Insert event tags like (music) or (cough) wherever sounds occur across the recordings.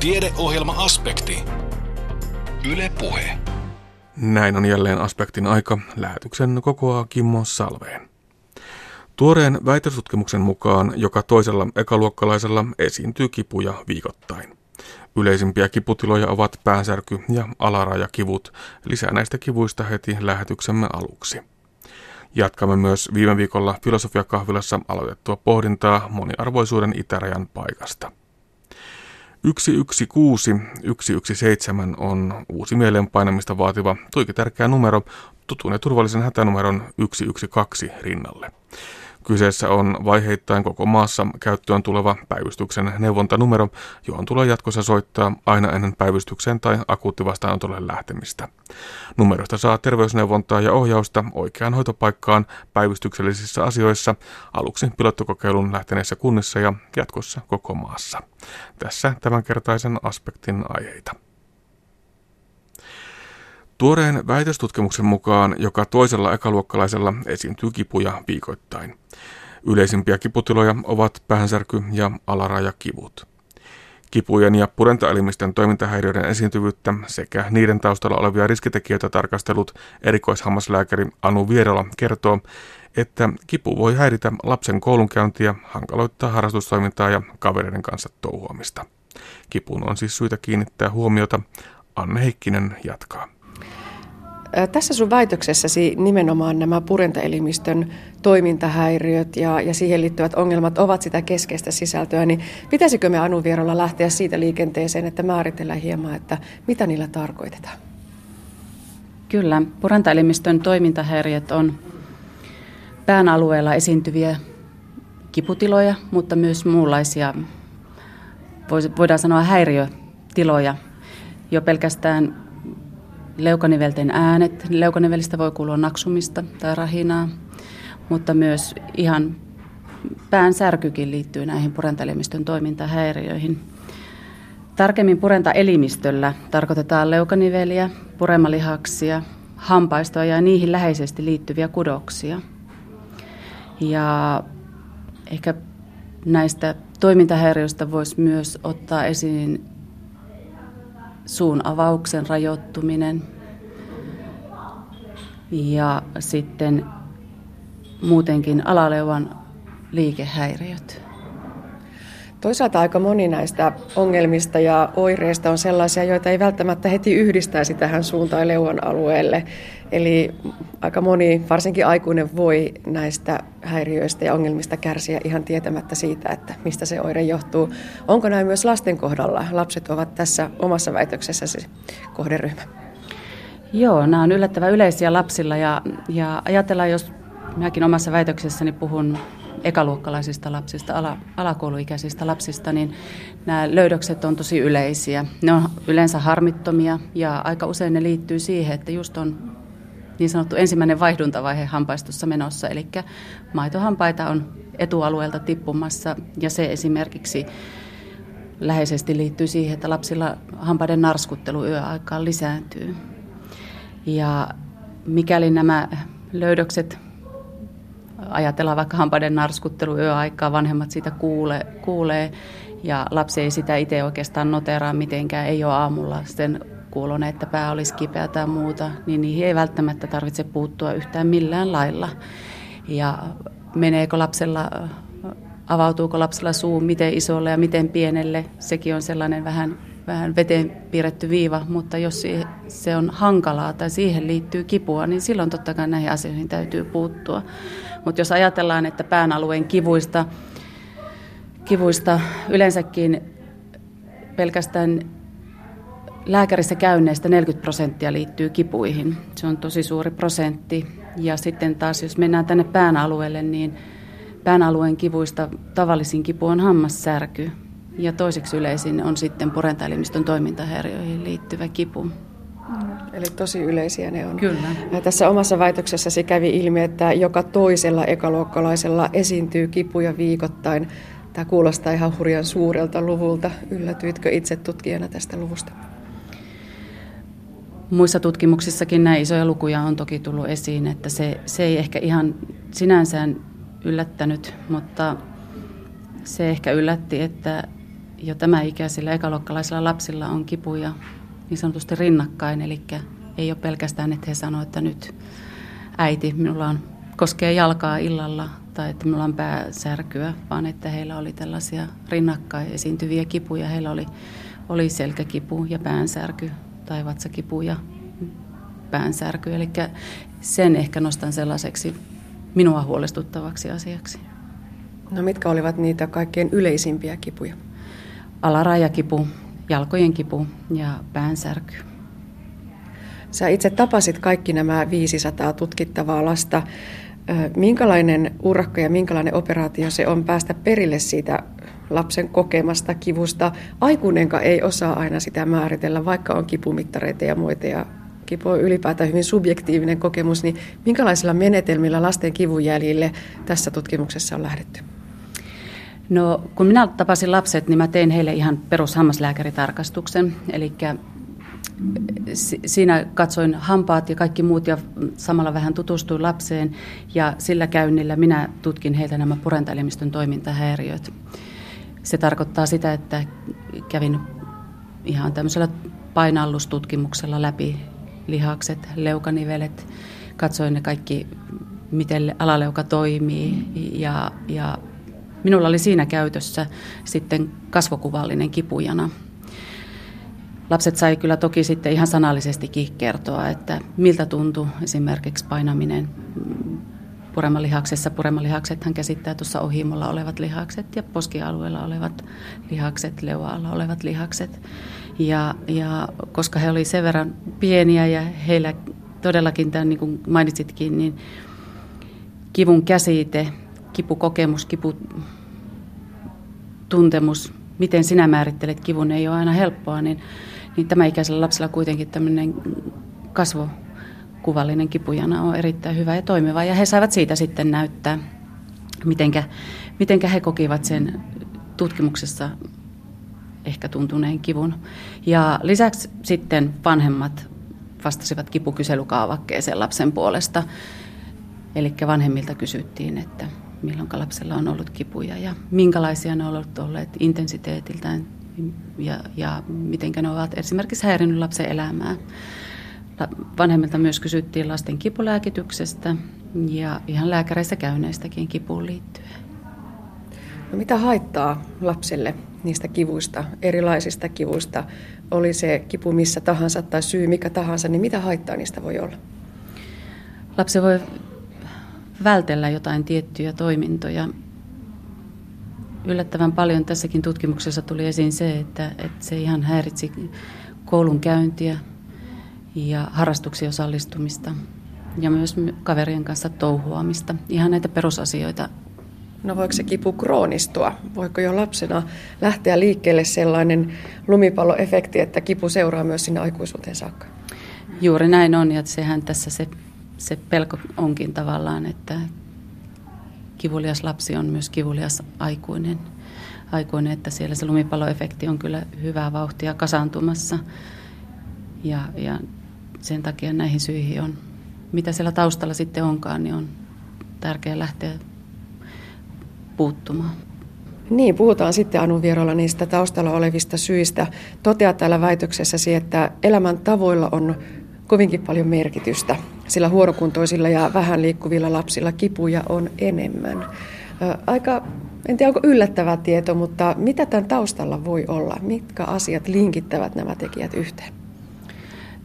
Tiedeohjelma-aspekti. Yle Puhe. Näin on jälleen aspektin aika. Lähetyksen kokoaa Kimmo Salveen. Tuoreen väitöstutkimuksen mukaan joka toisella ekaluokkalaisella esiintyy kipuja viikoittain. Yleisimpiä kiputiloja ovat päänsärky ja alarajakivut. Lisää näistä kivuista heti lähetyksemme aluksi. Jatkamme myös viime viikolla filosofiakahvilassa aloitettua pohdintaa moniarvoisuuden itärajan paikasta. 116 117 on uusi mieleenpainamista vaativa tuiki tärkeä numero tutun ja turvallisen hätänumeron 112 rinnalle. Kyseessä on vaiheittain koko maassa käyttöön tuleva päivystyksen neuvontanumero, johon tulee jatkossa soittaa aina ennen päivystykseen tai akuuttivastaanotolle lähtemistä. Numerosta saa terveysneuvontaa ja ohjausta oikeaan hoitopaikkaan päivystyksellisissä asioissa, aluksi pilottokokeilun lähteneissä kunnissa ja jatkossa koko maassa. Tässä tämänkertaisen aspektin aiheita. Tuoreen väitöstutkimuksen mukaan joka toisella ekaluokkalaisella esiintyy kipuja viikoittain. Yleisimpiä kiputiloja ovat päänsärky ja alarajakivut. Kipujen ja purentaelimisten toimintahäiriöiden esiintyvyyttä sekä niiden taustalla olevia riskitekijöitä tarkastellut erikoishammaslääkäri Anu Vierola kertoo, että kipu voi häiritä lapsen koulunkäyntiä, hankaloittaa harrastustoimintaa ja kavereiden kanssa touhuamista. Kipuun on siis syytä kiinnittää huomiota. Anne Heikkinen jatkaa. Tässä sun väitöksessäsi nimenomaan nämä purentaelimistön toimintahäiriöt ja, ja siihen liittyvät ongelmat ovat sitä keskeistä sisältöä, niin pitäisikö me Anu Vierolla lähteä siitä liikenteeseen, että määritellään hieman, että mitä niillä tarkoitetaan? Kyllä, purentaelimistön toimintahäiriöt on pään alueella esiintyviä kiputiloja, mutta myös muunlaisia, voidaan sanoa häiriötiloja. Jo pelkästään leukanivelten äänet. Leukanivelistä voi kuulua naksumista tai rahinaa, mutta myös ihan pään särkykin liittyy näihin purentaelimistön toimintahäiriöihin. Tarkemmin purentaelimistöllä tarkoitetaan leukaniveliä, puremalihaksia, hampaistoa ja niihin läheisesti liittyviä kudoksia. Ja ehkä näistä toimintahäiriöistä voisi myös ottaa esiin suun avauksen rajoittuminen ja sitten muutenkin alaleuvan liikehäiriöt. Toisaalta aika moni näistä ongelmista ja oireista on sellaisia, joita ei välttämättä heti yhdistäisi tähän suun tai leuan alueelle. Eli aika moni, varsinkin aikuinen, voi näistä häiriöistä ja ongelmista kärsiä ihan tietämättä siitä, että mistä se oire johtuu. Onko näin myös lasten kohdalla? Lapset ovat tässä omassa väitöksessäsi kohderyhmä. Joo, nämä on yllättävän yleisiä lapsilla ja, ja ajatellaan, jos minäkin omassa väitöksessäni puhun ekaluokkalaisista lapsista, ala, alakouluikäisistä lapsista, niin nämä löydökset on tosi yleisiä. Ne on yleensä harmittomia ja aika usein ne liittyy siihen, että just on niin sanottu ensimmäinen vaihduntavaihe hampaistossa menossa, eli maitohampaita on etualueelta tippumassa ja se esimerkiksi läheisesti liittyy siihen, että lapsilla hampaiden narskuttelu yöaikaan lisääntyy. Ja mikäli nämä löydökset ajatellaan vaikka hampaiden narskuttelu yöaikaa, vanhemmat siitä kuulee, kuulee ja lapsi ei sitä itse oikeastaan noteraa mitenkään, ei ole aamulla sen kuulon, että pää olisi kipeä tai muuta, niin niihin ei välttämättä tarvitse puuttua yhtään millään lailla. Ja meneekö lapsella, avautuuko lapsella suu miten isolle ja miten pienelle, sekin on sellainen vähän, vähän veteen piirretty viiva, mutta jos se on hankalaa tai siihen liittyy kipua, niin silloin totta kai näihin asioihin täytyy puuttua. Mutta jos ajatellaan, että pään alueen kivuista, kivuista yleensäkin pelkästään lääkärissä käynneistä 40 prosenttia liittyy kipuihin. Se on tosi suuri prosentti. Ja sitten taas, jos mennään tänne pään alueelle, niin pään alueen kivuista tavallisin kipu on hammassärky. Ja toiseksi yleisin on sitten purentaelimistön toimintahäiriöihin liittyvä kipu. Eli tosi yleisiä ne on. Kyllä. Ja tässä omassa väitöksessäsi kävi ilmi, että joka toisella ekaluokkalaisella esiintyy kipuja viikoittain. Tämä kuulostaa ihan hurjan suurelta luvulta. Yllätyitkö itse tutkijana tästä luvusta? Muissa tutkimuksissakin näin isoja lukuja on toki tullut esiin, että se, se ei ehkä ihan sinänsä yllättänyt, mutta se ehkä yllätti, että jo tämä ikäisillä ekaluokkalaisilla lapsilla on kipuja niin sanotusti rinnakkain, eli ei ole pelkästään, että he sanoivat, että nyt äiti, minulla on koskee jalkaa illalla tai että minulla on pääsärkyä, vaan että heillä oli tällaisia rinnakkain esiintyviä kipuja. Heillä oli, oli selkäkipu ja päänsärky tai vatsakipu ja päänsärky. Eli sen ehkä nostan sellaiseksi minua huolestuttavaksi asiaksi. No mitkä olivat niitä kaikkein yleisimpiä kipuja? Alarajakipu, jalkojen kipu ja päänsärky. Sä itse tapasit kaikki nämä 500 tutkittavaa lasta. Minkälainen urakka ja minkälainen operaatio se on päästä perille siitä lapsen kokemasta kivusta? Aikuinenka ei osaa aina sitä määritellä, vaikka on kipumittareita ja muita ja kipu on ylipäätään hyvin subjektiivinen kokemus, niin minkälaisilla menetelmillä lasten kivujäljille tässä tutkimuksessa on lähdetty? No, kun minä tapasin lapset, niin mä tein heille ihan perushammaslääkäritarkastuksen. Eli siinä katsoin hampaat ja kaikki muut ja samalla vähän tutustuin lapseen. Ja sillä käynnillä minä tutkin heiltä nämä purentaelimistön toimintahäiriöt. Se tarkoittaa sitä, että kävin ihan tämmöisellä painallustutkimuksella läpi lihakset, leukanivelet, katsoin ne kaikki, miten alaleuka toimii ja, ja Minulla oli siinä käytössä sitten kasvokuvallinen kipujana. Lapset sai kyllä toki sitten ihan sanallisestikin kertoa, että miltä tuntui esimerkiksi painaminen puremalihaksessa. Puremalihaksethan käsittää tuossa ohimolla olevat lihakset ja poskialueella olevat lihakset, leuaalla olevat lihakset. Ja, ja koska he olivat sen verran pieniä ja heillä todellakin tämän, niin kuin mainitsitkin, niin kivun käsite kipukokemus, kiputuntemus, miten sinä määrittelet kivun, ei ole aina helppoa, niin, niin tämä ikäisellä lapsella kuitenkin tämmöinen kasvokuvallinen kipujana on erittäin hyvä ja toimiva. Ja he saivat siitä sitten näyttää, mitenkä, mitenkä he kokivat sen tutkimuksessa ehkä tuntuneen kivun. Ja lisäksi sitten vanhemmat vastasivat kipukyselykaavakkeeseen lapsen puolesta. Eli vanhemmilta kysyttiin, että milloin lapsella on ollut kipuja ja minkälaisia ne ovat olleet intensiteetiltään ja, ja miten ne ovat esimerkiksi häirinnyt lapsen elämää. Vanhemmilta myös kysyttiin lasten kipulääkityksestä ja ihan lääkäreissä käyneistäkin kipuun liittyen. No mitä haittaa lapselle niistä kivuista, erilaisista kivuista? Oli se kipu missä tahansa tai syy mikä tahansa, niin mitä haittaa niistä voi olla? Lapsi voi vältellä jotain tiettyjä toimintoja. Yllättävän paljon tässäkin tutkimuksessa tuli esiin se, että, että se ihan häiritsi koulun käyntiä ja harrastuksiin osallistumista ja myös kaverien kanssa touhuamista. Ihan näitä perusasioita. No voiko se kipu kroonistua? Voiko jo lapsena lähteä liikkeelle sellainen lumipalloefekti, että kipu seuraa myös sinne aikuisuuteen saakka? Juuri näin on ja sehän tässä se se pelko onkin tavallaan, että kivulias lapsi on myös kivulias aikuinen. aikuinen että siellä se lumipalloefekti on kyllä hyvää vauhtia kasaantumassa. Ja, ja sen takia näihin syihin on, mitä siellä taustalla sitten onkaan, niin on tärkeää lähteä puuttumaan. Niin, puhutaan sitten Anun vierolla niistä taustalla olevista syistä. Toteaa täällä väitöksessäsi, että elämän tavoilla on kovinkin paljon merkitystä, sillä huonokuntoisilla ja vähän liikkuvilla lapsilla kipuja on enemmän. Aika, en tiedä onko yllättävä tieto, mutta mitä tämän taustalla voi olla? Mitkä asiat linkittävät nämä tekijät yhteen?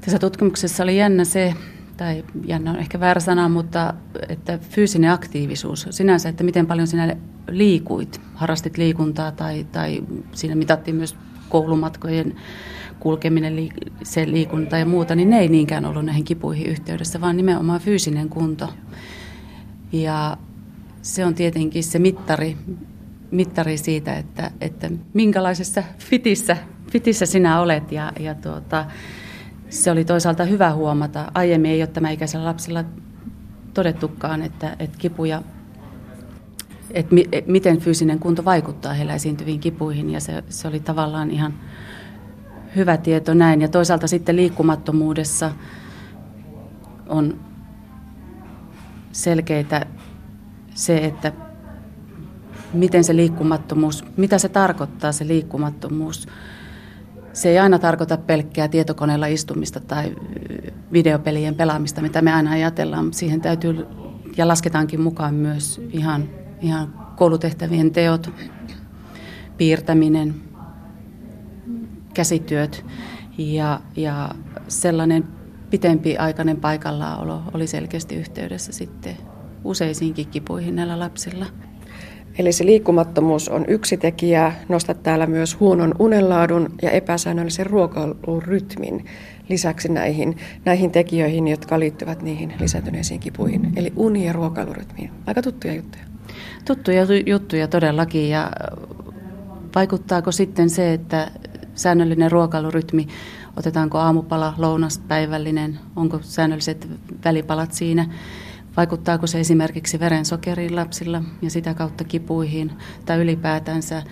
Tässä tutkimuksessa oli jännä se, tai jännä on ehkä väärä sana, mutta että fyysinen aktiivisuus sinänsä, että miten paljon sinä liikuit, harrastit liikuntaa tai, tai siinä mitattiin myös koulumatkojen kulkeminen, se liikunta ja muuta, niin ne ei niinkään ollut näihin kipuihin yhteydessä, vaan nimenomaan fyysinen kunto. Ja se on tietenkin se mittari, mittari siitä, että, että minkälaisessa fitissä, fitissä sinä olet. Ja, ja tuota, se oli toisaalta hyvä huomata. Aiemmin ei ole tämä ikäisellä lapsilla todettukaan, että, että kipuja että mi, miten fyysinen kunto vaikuttaa heillä esiintyviin kipuihin ja se, se oli tavallaan ihan hyvä tieto näin. Ja toisaalta sitten liikkumattomuudessa on selkeitä se, että miten se liikkumattomuus, mitä se tarkoittaa se liikkumattomuus. Se ei aina tarkoita pelkkää tietokoneella istumista tai videopelien pelaamista, mitä me aina ajatellaan. Siihen täytyy ja lasketaankin mukaan myös ihan, ihan koulutehtävien teot, piirtäminen, käsityöt ja, ja sellainen pitempiaikainen paikallaolo oli selkeästi yhteydessä sitten useisiinkin kipuihin näillä lapsilla. Eli se liikkumattomuus on yksi tekijä. Nostat täällä myös huonon unenlaadun ja epäsäännöllisen ruokailurytmin lisäksi näihin, näihin tekijöihin, jotka liittyvät niihin lisääntyneisiin kipuihin. Eli uni- ja ruokailurytmiin. Aika tuttuja juttuja. Tuttuja juttuja todellakin. Ja vaikuttaako sitten se, että säännöllinen ruokailurytmi, otetaanko aamupala, lounas, päivällinen, onko säännölliset välipalat siinä, vaikuttaako se esimerkiksi verensokeriin lapsilla ja sitä kautta kipuihin tai ylipäätänsä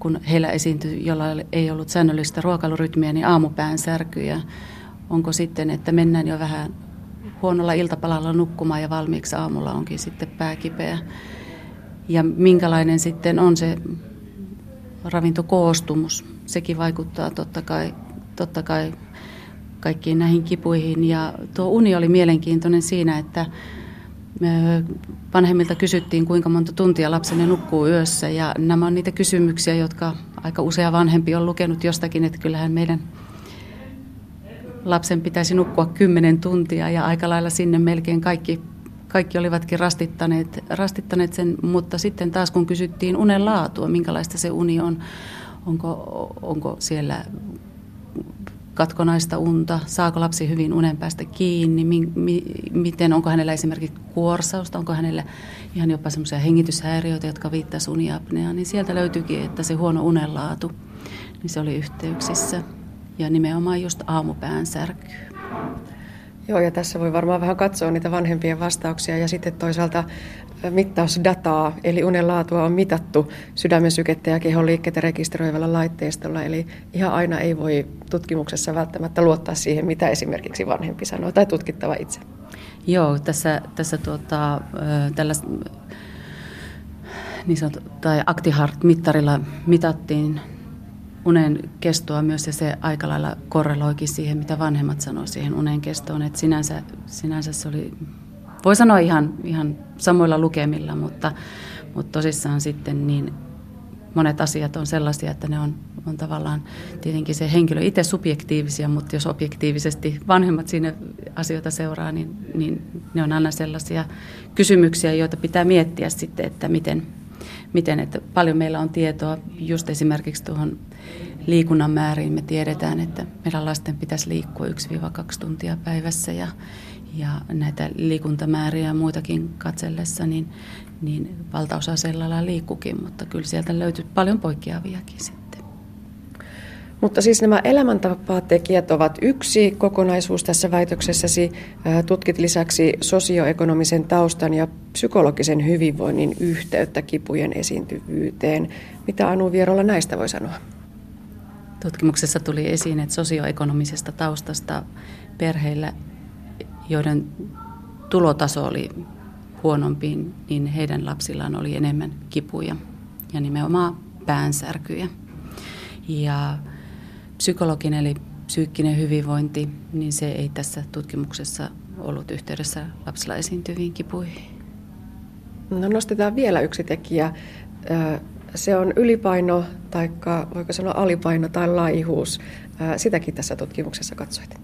kun heillä esiintyi, jolla ei ollut säännöllistä ruokailurytmiä, niin aamupään särkyjä. Onko sitten, että mennään jo vähän huonolla iltapalalla nukkumaan ja valmiiksi aamulla onkin sitten pää kipeä. Ja minkälainen sitten on se ravintokoostumus. Sekin vaikuttaa totta kai, totta kai kaikkiin näihin kipuihin. Ja tuo uni oli mielenkiintoinen siinä, että vanhemmilta kysyttiin, kuinka monta tuntia lapsenne nukkuu yössä. Ja nämä on niitä kysymyksiä, jotka aika usea vanhempi on lukenut jostakin, että kyllähän meidän lapsen pitäisi nukkua kymmenen tuntia ja aika lailla sinne melkein kaikki, kaikki olivatkin rastittaneet, rastittaneet sen, mutta sitten taas kun kysyttiin unen laatua, minkälaista se uni on, onko, onko siellä katkonaista unta, saako lapsi hyvin unen päästä kiinni, mi, mi, miten, onko hänellä esimerkiksi kuorsausta, onko hänellä ihan jopa semmoisia hengityshäiriöitä, jotka viittaisivat uniapneaan, niin sieltä löytyykin, että se huono unenlaatu, niin se oli yhteyksissä. Ja nimenomaan just aamupään särkyy. Joo, ja tässä voi varmaan vähän katsoa niitä vanhempien vastauksia ja sitten toisaalta mittausdataa, eli unen laatua on mitattu sydämen sykettä ja kehon liikkeitä rekisteröivällä laitteistolla, eli ihan aina ei voi tutkimuksessa välttämättä luottaa siihen, mitä esimerkiksi vanhempi sanoo tai tutkittava itse. Joo, tässä, tässä tuota, tällä niin sanottu, tai ActiHeart-mittarilla mitattiin unen kestoa myös ja se aika lailla korreloikin siihen, mitä vanhemmat sanoo siihen unen kestoon. Että sinänsä, sinänsä se oli, voi sanoa ihan, ihan samoilla lukemilla, mutta, mutta tosissaan sitten niin monet asiat on sellaisia, että ne on, on tavallaan tietenkin se henkilö itse subjektiivisia, mutta jos objektiivisesti vanhemmat siinä asioita seuraa, niin, niin ne on aina sellaisia kysymyksiä, joita pitää miettiä sitten, että miten, miten että paljon meillä on tietoa just esimerkiksi tuohon liikunnan määriin. Me tiedetään, että meidän lasten pitäisi liikkua 1-2 tuntia päivässä ja, ja näitä liikuntamääriä ja muitakin katsellessa, niin, niin valtaosa sellailla liikkukin, mutta kyllä sieltä löytyy paljon poikkeaviakin sitten. Mutta siis nämä elämäntapatekijät ovat yksi kokonaisuus tässä väitöksessäsi. Tutkit lisäksi sosioekonomisen taustan ja psykologisen hyvinvoinnin yhteyttä kipujen esiintyvyyteen. Mitä Anu Vierolla näistä voi sanoa? Tutkimuksessa tuli esiin, että sosioekonomisesta taustasta perheillä, joiden tulotaso oli huonompi, niin heidän lapsillaan oli enemmän kipuja ja nimenomaan päänsärkyjä. Ja psykologinen eli psyykkinen hyvinvointi, niin se ei tässä tutkimuksessa ollut yhteydessä lapsilla esiintyviin kipuihin. No nostetaan vielä yksi tekijä. Se on ylipaino, tai voiko sanoa alipaino tai laihuus. Sitäkin tässä tutkimuksessa katsoit.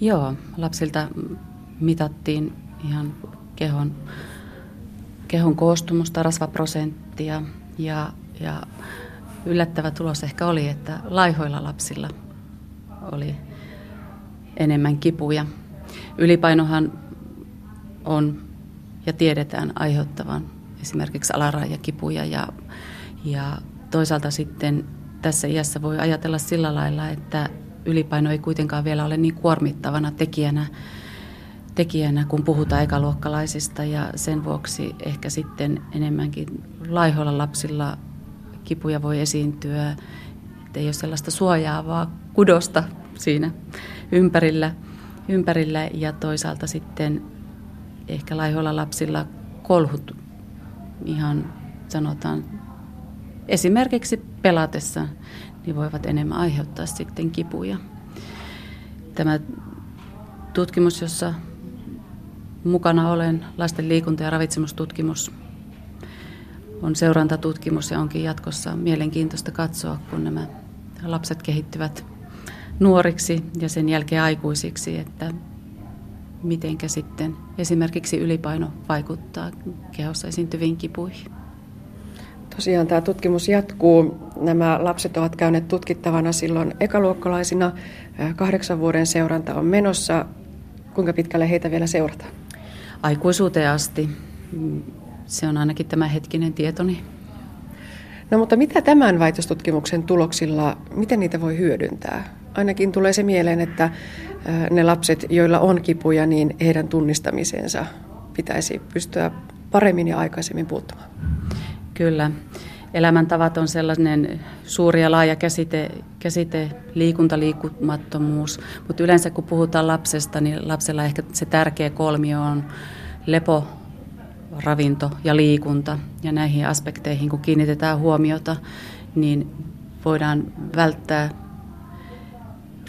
Joo, lapsilta mitattiin ihan kehon, kehon koostumusta, rasvaprosenttia ja, ja yllättävä tulos ehkä oli, että laihoilla lapsilla oli enemmän kipuja. Ylipainohan on ja tiedetään aiheuttavan esimerkiksi alarajakipuja ja, ja toisaalta sitten tässä iässä voi ajatella sillä lailla, että ylipaino ei kuitenkaan vielä ole niin kuormittavana tekijänä, tekijänä kun puhutaan ekaluokkalaisista ja sen vuoksi ehkä sitten enemmänkin laihoilla lapsilla kipuja voi esiintyä, että ei ole sellaista suojaavaa kudosta siinä ympärillä, ympärillä ja toisaalta sitten ehkä laihoilla lapsilla kolhut ihan sanotaan esimerkiksi pelatessa niin voivat enemmän aiheuttaa sitten kipuja. Tämä tutkimus, jossa mukana olen, lasten liikunta- ja ravitsemustutkimus, on seurantatutkimus ja onkin jatkossa mielenkiintoista katsoa, kun nämä lapset kehittyvät nuoriksi ja sen jälkeen aikuisiksi, että mitenkä sitten esimerkiksi ylipaino vaikuttaa kehossa esiintyviin kipuihin. Tosiaan tämä tutkimus jatkuu. Nämä lapset ovat käyneet tutkittavana silloin ekaluokkalaisina. Kahdeksan vuoden seuranta on menossa. Kuinka pitkälle heitä vielä seurataan? Aikuisuuteen asti. Se on ainakin tämä hetkinen tietoni. No mutta mitä tämän väitöstutkimuksen tuloksilla, miten niitä voi hyödyntää? Ainakin tulee se mieleen, että ne lapset, joilla on kipuja, niin heidän tunnistamisensa pitäisi pystyä paremmin ja aikaisemmin puuttumaan. Kyllä. Elämäntavat on sellainen suuri ja laaja käsite, käsite liikunta, liikkumattomuus. Mutta yleensä kun puhutaan lapsesta, niin lapsella ehkä se tärkeä kolmio on lepo, ravinto ja liikunta. Ja näihin aspekteihin kun kiinnitetään huomiota, niin voidaan välttää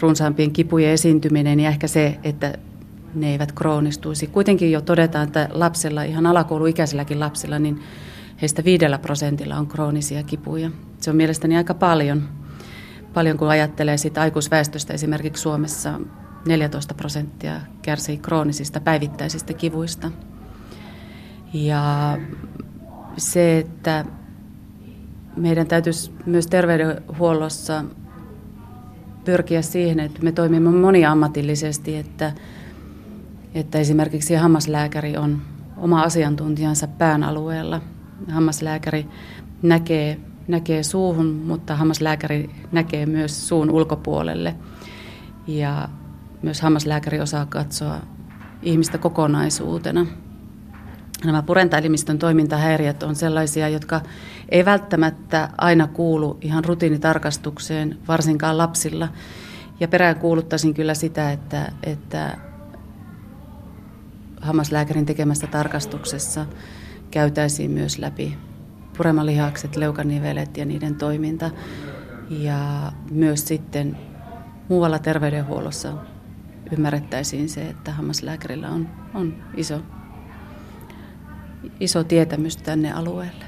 runsaampien kipujen esiintyminen ja ehkä se, että ne eivät kroonistuisi. Kuitenkin jo todetaan, että lapsella, ihan alakouluikäisilläkin lapsilla, niin heistä viidellä prosentilla on kroonisia kipuja. Se on mielestäni aika paljon, paljon kun ajattelee sitä aikuisväestöstä esimerkiksi Suomessa 14 prosenttia kärsii kroonisista päivittäisistä kivuista. Ja se, että meidän täytyisi myös terveydenhuollossa pyrkiä siihen, että me toimimme moniammatillisesti, että, että esimerkiksi hammaslääkäri on oma asiantuntijansa pään alueella. Hammaslääkäri näkee, näkee suuhun, mutta hammaslääkäri näkee myös suun ulkopuolelle. Ja myös hammaslääkäri osaa katsoa ihmistä kokonaisuutena. Nämä purentaelimistön toimintahäiriöt on sellaisia, jotka ei välttämättä aina kuulu ihan rutiinitarkastukseen, varsinkaan lapsilla. Ja perään kuuluttaisin kyllä sitä, että, että hammaslääkärin tekemässä tarkastuksessa käytäisiin myös läpi puremalihakset, leukanivelet ja niiden toiminta. Ja myös sitten muualla terveydenhuollossa ymmärrettäisiin se, että hammaslääkärillä on, on iso iso tietämys tänne alueelle.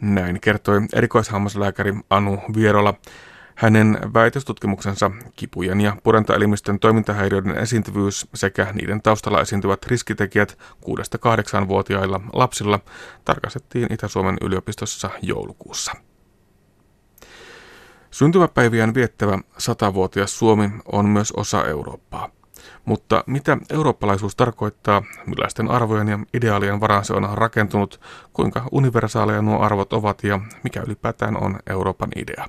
Näin kertoi erikoishammaslääkäri Anu Vierola. Hänen väitöstutkimuksensa kipujen ja purentaelimistön toimintahäiriöiden esiintyvyys sekä niiden taustalla esiintyvät riskitekijät 6-8-vuotiailla lapsilla tarkastettiin Itä-Suomen yliopistossa joulukuussa. Syntymäpäiviään viettävä satavuotias Suomi on myös osa Eurooppaa. Mutta mitä eurooppalaisuus tarkoittaa, millaisten arvojen ja ideaalien varaan se on rakentunut, kuinka universaaleja nuo arvot ovat ja mikä ylipäätään on Euroopan idea?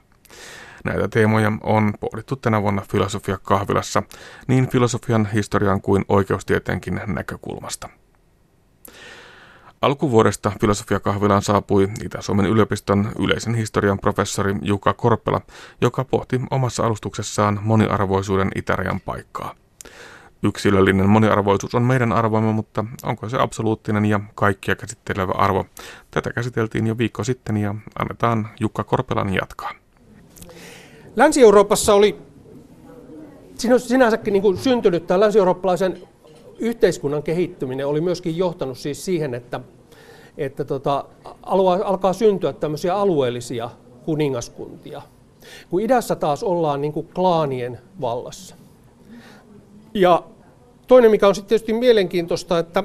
Näitä teemoja on pohdittu tänä vuonna Filosofia kahvilassa niin filosofian, historian kuin oikeustieteenkin näkökulmasta. Alkuvuodesta filosofiakahvilaan saapui Itä-Suomen yliopiston yleisen historian professori Jukka Korpela, joka pohti omassa alustuksessaan moniarvoisuuden itärajan paikkaa. Yksilöllinen moniarvoisuus on meidän arvoimme, mutta onko se absoluuttinen ja kaikkia käsittelevä arvo? Tätä käsiteltiin jo viikko sitten ja annetaan Jukka Korpelan jatkaa. Länsi-Euroopassa oli sinänsäkin niin kuin syntynyt tämä länsi-eurooppalaisen yhteiskunnan kehittyminen oli myöskin johtanut siis siihen, että, että tota, alkaa syntyä tämmöisiä alueellisia kuningaskuntia. Kun idässä taas ollaan niin kuin klaanien vallassa. Ja Toinen, mikä on sitten tietysti mielenkiintoista, että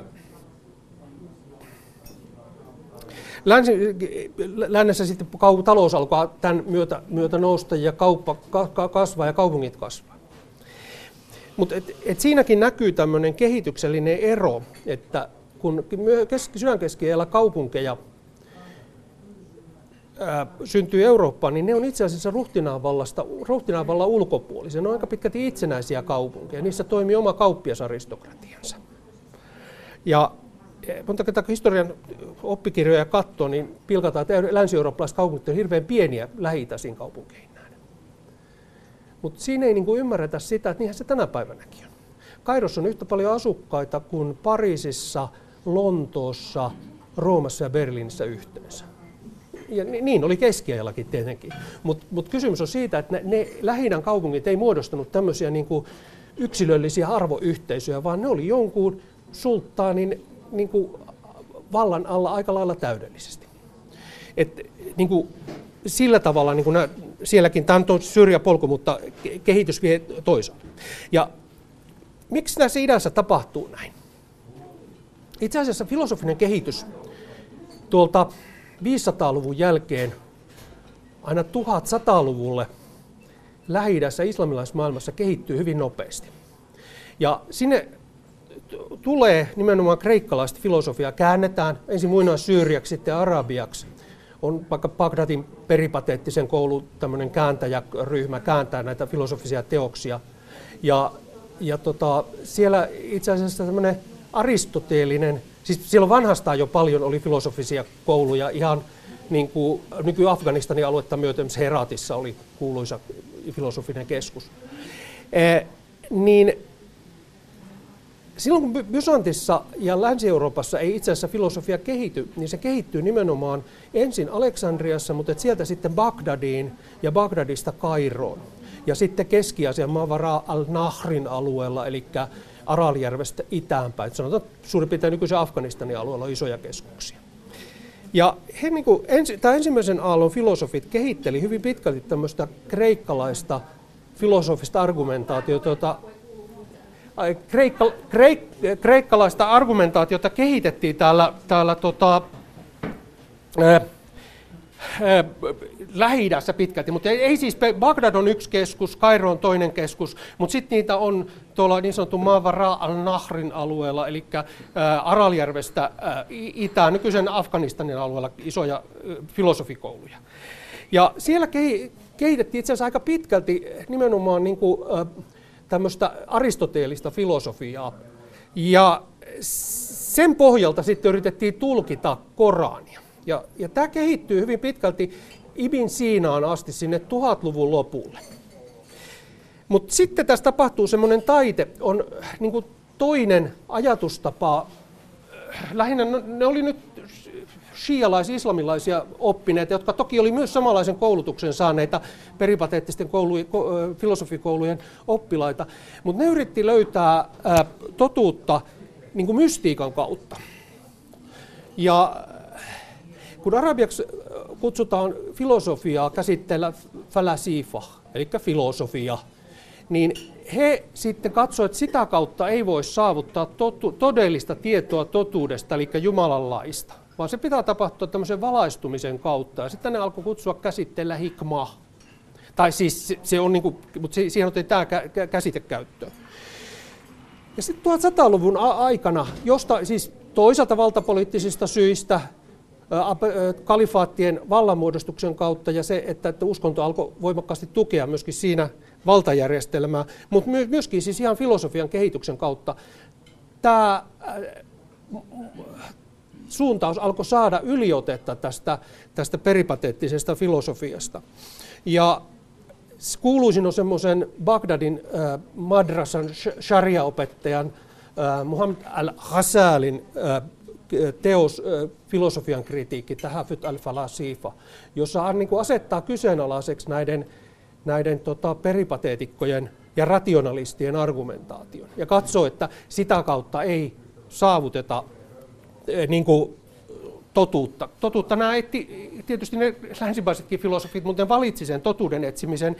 Länsi, lännessä sitten talous alkaa tämän myötä, myötä nousta ja kauppa kasvaa ja kaupungit kasvaa. Mutta et, et siinäkin näkyy tämmöinen kehityksellinen ero, että kun keski, sydänkeskiajalla kaupunkeja ää, syntyy Eurooppaan, niin ne on itse asiassa ruhtinaanvallasta, ruhtinaanvallan ulkopuolisia. Ne on aika pitkälti itsenäisiä kaupunkeja. Niissä toimii oma kauppiasaristokratiansa. Ja e, monta kertaa kun historian oppikirjoja katsoo, niin pilkataan, että länsi-eurooppalaiset kaupungit ovat hirveän pieniä lähi kaupunkeihin nähden. Mutta siinä ei niinku ymmärretä sitä, että niinhän se tänä päivänäkin on. Kairossa on yhtä paljon asukkaita kuin Pariisissa, Lontoossa, Roomassa ja Berliinissä yhteensä. Ja niin oli keskiajallakin tietenkin. Mutta mut kysymys on siitä, että ne, ne lähi kaupungit ei muodostanut tämmöisiä niin kuin yksilöllisiä arvoyhteisöjä, vaan ne oli jonkun sulttaanin niin kuin vallan alla aika lailla täydellisesti. Et, niin kuin, sillä tavalla niin nämä, sielläkin, tämä on syrjäpolku, mutta kehitys vie toisaalta. Ja miksi näissä idässä tapahtuu näin? Itse asiassa filosofinen kehitys tuolta 500-luvun jälkeen aina 1100-luvulle lähi islamilaismaailmassa kehittyy hyvin nopeasti. Ja sinne tulee nimenomaan kreikkalaista filosofiaa, käännetään ensin muinais-syyriaksi, sitten arabiaksi. On vaikka Bagdadin peripateettisen koulun tämmöinen kääntäjäryhmä kääntää näitä filosofisia teoksia. Ja, ja tota, siellä itse asiassa tämmöinen aristoteelinen, siis silloin vanhastaan jo paljon oli filosofisia kouluja, ihan niin kuin nyky-Afganistanin aluetta myöten Heratissa oli kuuluisa filosofinen keskus. E, niin silloin kun Byzantissa ja Länsi-Euroopassa ei itse asiassa filosofia kehity, niin se kehittyy nimenomaan ensin Aleksandriassa, mutta sieltä sitten Bagdadiin ja Bagdadista Kairoon. Ja sitten Keski-Aasian Mavara al-Nahrin alueella, eli Araljärvestä itäänpäin. Sanotaan suurin piirtein nykyisen Afganistanin alueella on isoja keskuksia. Ja he, niin kuin, ensi, tämä ensimmäisen aallon filosofit kehitteli hyvin pitkälti tämmöistä kreikkalaista filosofista argumentaatiota, jota kreikka, kreik, kreikkalaista argumentaatiota kehitettiin täällä, täällä tota, lähi pitkälti, mutta ei, siis, Bagdad on yksi keskus, Kairo on toinen keskus, mutta sitten niitä on tuolla niin sanottu Mavara al-Nahrin alueella, eli Araljärvestä ää, itään, nykyisen Afganistanin alueella isoja filosofikouluja. Ja siellä kehitettiin itse asiassa aika pitkälti nimenomaan niin kuin, tämmöistä aristoteellista filosofiaa. Ja sen pohjalta sitten yritettiin tulkita Korania. Ja, ja tämä kehittyy hyvin pitkälti Ibn Siinaan asti sinne tuhatluvun lopulle. Mutta sitten tässä tapahtuu semmoinen taite, on niin toinen ajatustapa, lähinnä ne oli nyt shialais-islamilaisia oppineita, jotka toki oli myös samanlaisen koulutuksen saaneita peripateettisten koulujen, filosofikoulujen oppilaita, mutta ne yritti löytää totuutta niin mystiikan kautta. Ja kun arabiaksi kutsutaan filosofiaa käsitteellä falasifa, eli filosofia, niin he sitten katsoivat, että sitä kautta ei voi saavuttaa totu, todellista tietoa totuudesta, eli Jumalan laista, vaan se pitää tapahtua tämmöisen valaistumisen kautta. Ja sitten ne alkoi kutsua käsitteellä hikma. Tai siis se on niin kuin, mutta siihen otettiin tämä käsite käyttöön. Ja sitten 1100-luvun aikana, josta siis toisaalta valtapoliittisista syistä, kalifaattien vallanmuodostuksen kautta ja se, että, että uskonto alkoi voimakkaasti tukea myöskin siinä valtajärjestelmää, mutta myöskin siis ihan filosofian kehityksen kautta tämä suuntaus alkoi saada yliotetta tästä, tästä peripateettisesta filosofiasta. Ja kuuluisin on semmoisen Bagdadin äh, madrasan sharia-opettajan äh, Muhammad al-Hasalin äh, teos filosofian kritiikki, Tahafut al-Falasifa, jossa niin asettaa kyseenalaiseksi näiden, näiden tota, peripateetikkojen ja rationalistien argumentaation ja katsoo, että sitä kautta ei saavuteta niin kuin, totuutta. Totuutta nämä etti, tietysti ne länsimaisetkin filosofit muuten valitsi sen totuuden etsimisen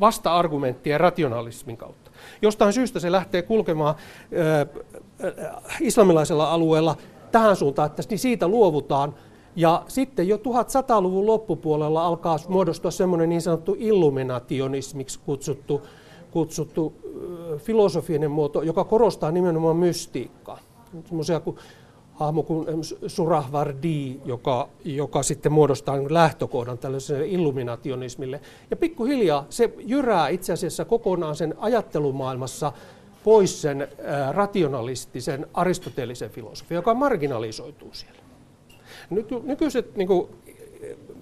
vasta-argumenttien rationalismin kautta. Jostain syystä se lähtee kulkemaan äh, islamilaisella alueella tähän suuntaan, että niin siitä luovutaan. Ja sitten jo 1100-luvun loppupuolella alkaa muodostua semmoinen niin sanottu illuminationismiksi kutsuttu, kutsuttu filosofinen muoto, joka korostaa nimenomaan mystiikkaa. Semmoisia kuin hahmo kuin Surahvardi, joka, joka sitten muodostaa niin lähtökohdan tällaiselle illuminationismille. Ja pikkuhiljaa se jyrää itse asiassa kokonaan sen ajattelumaailmassa pois sen rationalistisen aristoteellisen filosofian, joka marginalisoituu siellä. Nyky, nykyiset niin kuin,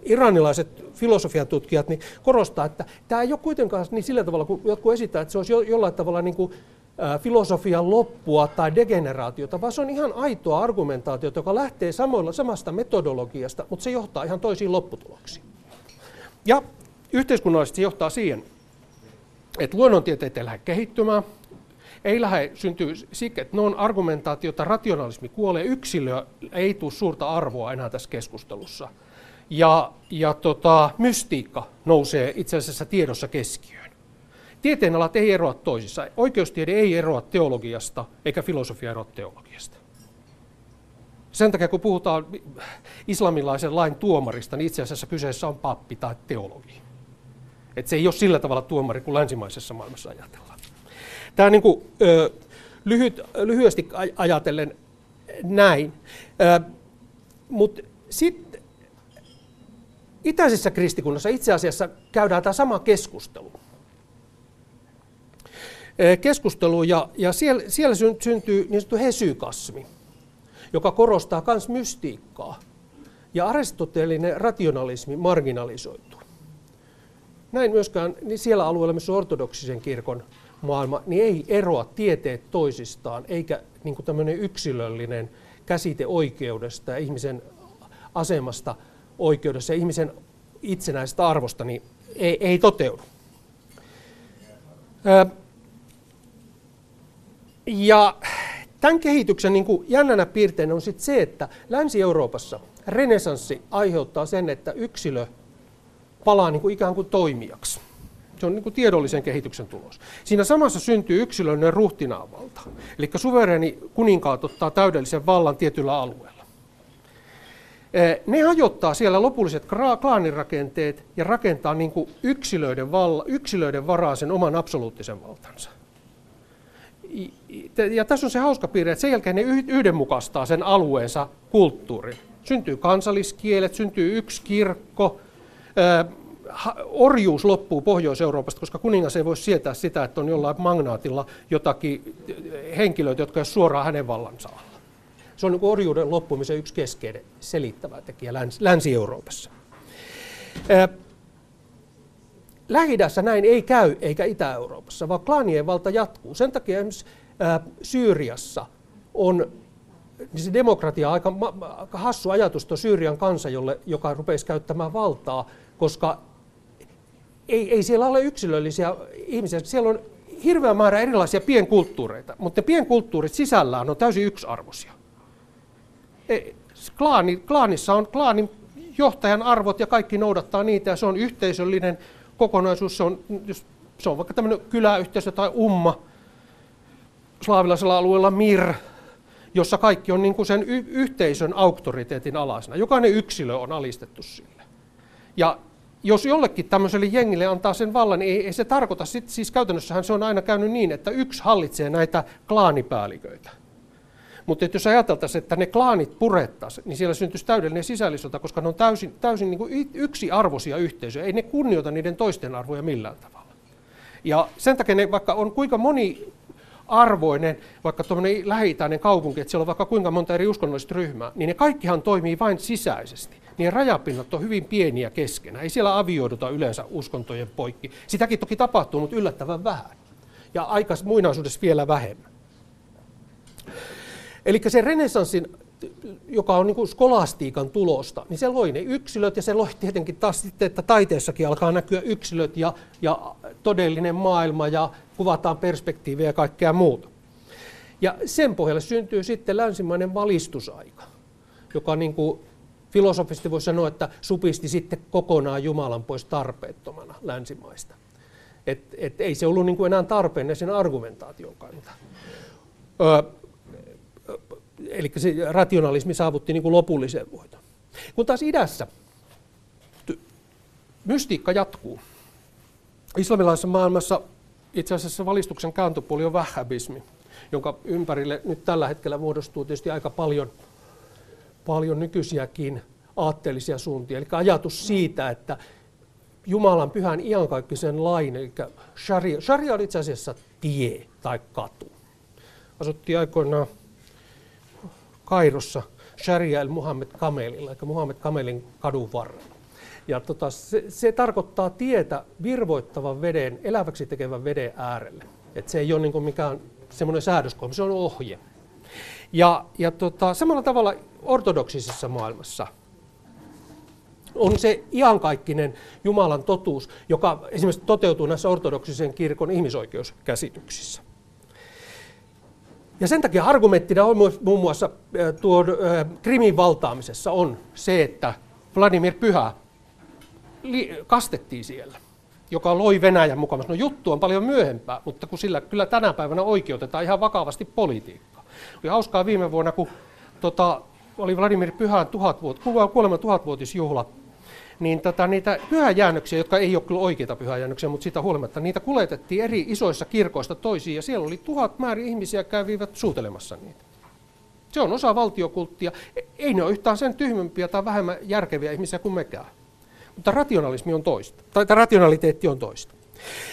iranilaiset filosofian tutkijat niin korostaa, että tämä ei ole kuitenkaan niin sillä tavalla, kun jotkut esittää, että se olisi jollain tavalla niin kuin, filosofian loppua tai degeneraatiota, vaan se on ihan aitoa argumentaatiota, joka lähtee samoilla, samasta metodologiasta, mutta se johtaa ihan toisiin lopputuloksiin. Ja yhteiskunnallisesti se johtaa siihen, että luonnontieteet ei lähde kehittymään, ei lähde syntyy siksi, että ne on argumentaatiota, rationalismi kuolee, yksilö ei tule suurta arvoa enää tässä keskustelussa. Ja, ja tota, mystiikka nousee itse asiassa tiedossa keskiöön. Tieteenalat ei eroa toisissa. Oikeustiede ei eroa teologiasta, eikä filosofia eroa teologiasta. Sen takia, kun puhutaan islamilaisen lain tuomarista, niin itse asiassa kyseessä on pappi tai teologi. Et se ei ole sillä tavalla tuomari kuin länsimaisessa maailmassa ajatellaan. Tämä niin kuin, ö, lyhyt, lyhyesti ajatellen näin. Mutta sitten itäisessä kristikunnassa itse asiassa käydään tämä sama keskustelu. Keskustelu ja, ja siellä, siellä syntyy niin sanottu hesykasmi, joka korostaa myös mystiikkaa. Ja aristoteellinen rationalismi marginalisoituu. Näin myöskään niin siellä alueella, missä ortodoksisen kirkon maailma, niin ei eroa tieteet toisistaan, eikä niin kuin tämmöinen yksilöllinen käsite oikeudesta ja ihmisen asemasta oikeudessa ja ihmisen itsenäisestä arvosta, niin ei, ei toteudu. Ja tämän kehityksen niin kuin jännänä piirteinä on sitten se, että Länsi-Euroopassa renesanssi aiheuttaa sen, että yksilö palaa niin kuin ikään kuin toimijaksi. Se on niin kuin tiedollisen kehityksen tulos. Siinä samassa syntyy yksilöllinen ruhtinaavalta. Eli suvereni kuninkaat ottaa täydellisen vallan tietyllä alueella. Ne hajottaa siellä lopulliset klaanirakenteet ja rakentaa niin kuin yksilöiden, valla, yksilöiden varaa sen oman absoluuttisen valtansa. Ja tässä on se hauska piirre, että sen jälkeen ne yhdenmukaistaa sen alueensa kulttuurin. Syntyy kansalliskielet, syntyy yksi kirkko, orjuus loppuu Pohjois-Euroopasta, koska kuningas ei voi sietää sitä, että on jollain magnaatilla jotakin henkilöitä, jotka ovat suoraan hänen vallansa alla. Se on niin orjuuden loppumisen yksi keskeinen selittävä tekijä Länsi-Euroopassa. lähi näin ei käy, eikä Itä-Euroopassa, vaan klaanien valta jatkuu. Sen takia esimerkiksi Syyriassa on niin se demokratia aika, aika hassu ajatus tuo Syyrian kansa, jolle, joka rupeisi käyttämään valtaa, koska ei, ei siellä ole yksilöllisiä ihmisiä. Siellä on hirveä määrä erilaisia pienkulttuureita, mutta ne pienkulttuurit sisällään on täysin yksiarvoisia. E, klaani, klaanissa on klaanin johtajan arvot ja kaikki noudattaa niitä ja se on yhteisöllinen kokonaisuus. Se on, se on vaikka tämmöinen kyläyhteisö tai umma, slaavilaisella alueella mir, jossa kaikki on niin kuin sen y- yhteisön auktoriteetin alaisena. Jokainen yksilö on alistettu sille. Ja jos jollekin tämmöiselle jengille antaa sen vallan, niin ei, se tarkoita, sit, siis käytännössähän se on aina käynyt niin, että yksi hallitsee näitä klaanipäälliköitä. Mutta jos ajateltaisiin, että ne klaanit purettaisiin, niin siellä syntyisi täydellinen sisällissota, koska ne on täysin, täysin niin kuin yksiarvoisia yhteisöjä. Ei ne kunnioita niiden toisten arvoja millään tavalla. Ja sen takia ne, vaikka on kuinka moni arvoinen, vaikka tuommoinen lähi kaupunki, että siellä on vaikka kuinka monta eri uskonnollista ryhmää, niin ne kaikkihan toimii vain sisäisesti. Niin rajapinnat on hyvin pieniä keskenään. Ei siellä avioiduta yleensä uskontojen poikki. Sitäkin toki tapahtuu, mutta yllättävän vähän. Ja aika muinaisuudessa vielä vähemmän. Eli se renessanssin joka on niin skolastiikan tulosta, niin se loi ne yksilöt ja se loi tietenkin taas sitten, että taiteessakin alkaa näkyä yksilöt ja, ja todellinen maailma ja kuvataan perspektiivejä ja kaikkea muuta. Ja sen pohjalle syntyy sitten länsimainen valistusaika, joka niin kuin filosofisesti voi sanoa, että supisti sitten kokonaan Jumalan pois tarpeettomana länsimaista. Et, et ei se ollut niin kuin enää tarpeen sen argumentaation kannalta. Eli se rationalismi saavutti niin kuin lopullisen voiton. Kun taas idässä mystiikka jatkuu. Islamilaisessa maailmassa itse asiassa valistuksen kääntöpuoli on vähäbismi, jonka ympärille nyt tällä hetkellä muodostuu tietysti aika paljon, paljon nykyisiäkin aatteellisia suuntia. Eli ajatus siitä, että Jumalan pyhän iankaikkisen lain, eli sharia, sharia on itse asiassa tie tai katu. Asuttiin aikoinaan Kairossa Sharia el Muhammed Kamelilla, eli Muhammed Kamelin kadun varrella. Ja tota, se, se, tarkoittaa tietä virvoittavan veden, eläväksi tekevän veden äärelle. Et se ei ole niin mikään semmoinen säädöskohta, se on ohje. Ja, ja tota, samalla tavalla ortodoksisessa maailmassa on se iankaikkinen Jumalan totuus, joka esimerkiksi toteutuu näissä ortodoksisen kirkon ihmisoikeuskäsityksissä. Ja sen takia argumenttina on muun muassa tuon Krimin valtaamisessa on se, että Vladimir Pyhä kastettiin siellä, joka loi Venäjän mukaan. No juttu on paljon myöhempää, mutta kun sillä kyllä tänä päivänä oikeutetaan ihan vakavasti politiikkaa. Oli hauskaa viime vuonna, kun tota, oli Vladimir Pyhän tuhatvuot, kuoleman tuhatvuotisjuhla, niin tota, niitä pyhäjäännöksiä, jotka ei ole kyllä oikeita pyhäjäännöksiä, mutta siitä huolimatta, niitä kuljetettiin eri isoissa kirkoista toisiin, ja siellä oli tuhat määrin ihmisiä kävivät suutelemassa niitä. Se on osa valtiokulttia. Ei ne ole yhtään sen tyhmempiä tai vähemmän järkeviä ihmisiä kuin mekään. Mutta rationalismi on toista, tai, tai rationaliteetti on toista.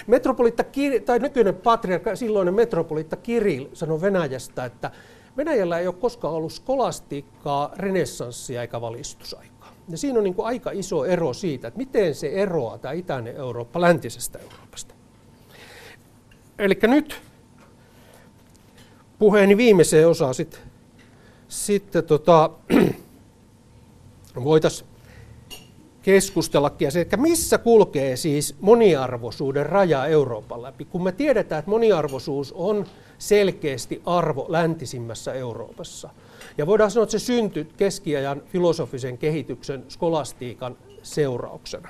Metropolitta, tai nykyinen patriarkka, silloinen metropolitta Kirill sanoi Venäjästä, että Venäjällä ei ole koskaan ollut skolastiikkaa, renessanssia eikä valistusaikaa. Ja siinä on niin kuin aika iso ero siitä, että miten se eroaa tämä itäinen Eurooppa läntisestä Euroopasta. Eli nyt puheeni viimeiseen osaan sitten sitten tota, (clears throat) voitaisiin keskustellakin, että missä kulkee siis moniarvoisuuden raja Euroopan läpi, kun me tiedetään, että moniarvoisuus on selkeästi arvo läntisimmässä Euroopassa. Ja voidaan sanoa, että se syntyi keskiajan filosofisen kehityksen skolastiikan seurauksena.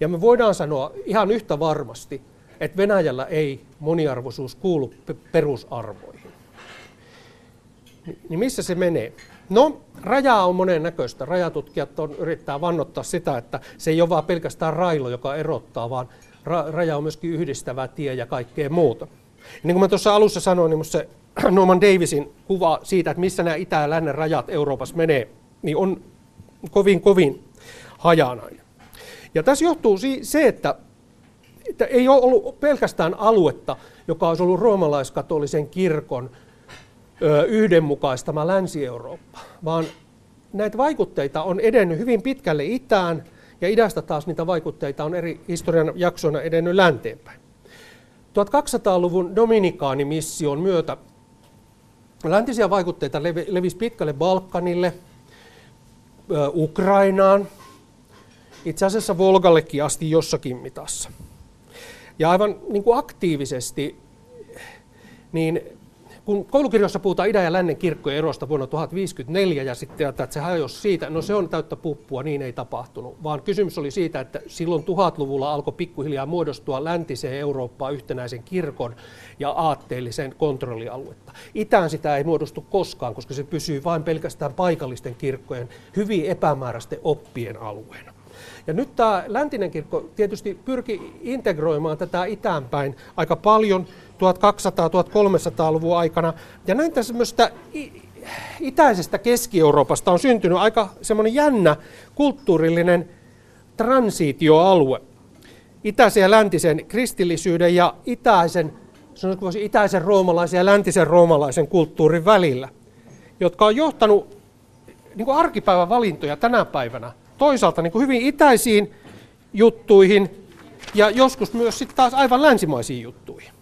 Ja me voidaan sanoa ihan yhtä varmasti, että Venäjällä ei moniarvoisuus kuulu perusarvoihin. Niin missä se menee? No, rajaa on monen näköistä. Rajatutkijat on, yrittää vannottaa sitä, että se ei ole vain pelkästään railo, joka erottaa, vaan ra- raja on myöskin yhdistävä tie ja kaikkea muuta. Niin kuin mä tuossa alussa sanoin, niin se (clears throat) Norman Davisin kuva siitä, että missä nämä itä- ja lännen rajat Euroopassa menee, niin on kovin, kovin hajanainen. Ja tässä johtuu se, että, että ei ole ollut pelkästään aluetta, joka olisi ollut roomalaiskatolisen kirkon yhdenmukaistama Länsi-Eurooppa, vaan näitä vaikutteita on edennyt hyvin pitkälle itään, ja idästä taas niitä vaikutteita on eri historian jaksoina edennyt länteenpäin. 1200-luvun Dominikaanimission myötä läntisiä vaikutteita levisi pitkälle Balkanille, Ukrainaan, itse asiassa Volgallekin asti jossakin mitassa. Ja aivan niin kuin aktiivisesti niin kun koulukirjoissa puhutaan idän ja lännen kirkkojen erosta vuonna 1054 ja sitten että se hajosi siitä, no se on täyttä puppua, niin ei tapahtunut, vaan kysymys oli siitä, että silloin tuhatluvulla alkoi pikkuhiljaa muodostua läntiseen Eurooppaan yhtenäisen kirkon ja aatteellisen kontrollialuetta. Itään sitä ei muodostu koskaan, koska se pysyy vain pelkästään paikallisten kirkkojen hyvin epämääräisten oppien alueena. Ja nyt tämä läntinen kirkko tietysti pyrki integroimaan tätä itäänpäin aika paljon 1200-1300-luvun aikana. Ja näin tämmöistä itäisestä Keski-Euroopasta on syntynyt aika semmoinen jännä kulttuurillinen transitioalue. Itäisen ja läntisen kristillisyyden ja itäisen, voisi, itäisen roomalaisen ja läntisen roomalaisen kulttuurin välillä, jotka on johtanut niin kuin arkipäivän valintoja tänä päivänä toisaalta niin kuin hyvin itäisiin juttuihin ja joskus myös sitten taas aivan länsimaisiin juttuihin.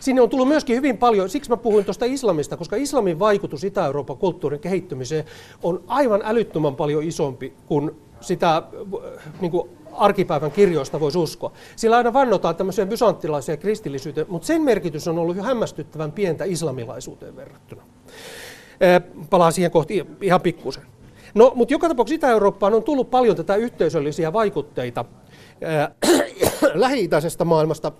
Sinne on tullut myöskin hyvin paljon, siksi mä puhuin tuosta islamista, koska islamin vaikutus Itä-Euroopan kulttuurin kehittymiseen on aivan älyttömän paljon isompi kuin sitä niin kuin arkipäivän kirjoista voisi uskoa. Sillä aina vannotaan tämmöiseen bysanttilaiseen kristillisyyteen, mutta sen merkitys on ollut hämmästyttävän pientä islamilaisuuteen verrattuna. Palaan siihen kohti ihan pikkusen. No, mutta joka tapauksessa Itä-Eurooppaan on tullut paljon tätä yhteisöllisiä vaikutteita (clears throat) lähi-itäisestä maailmasta,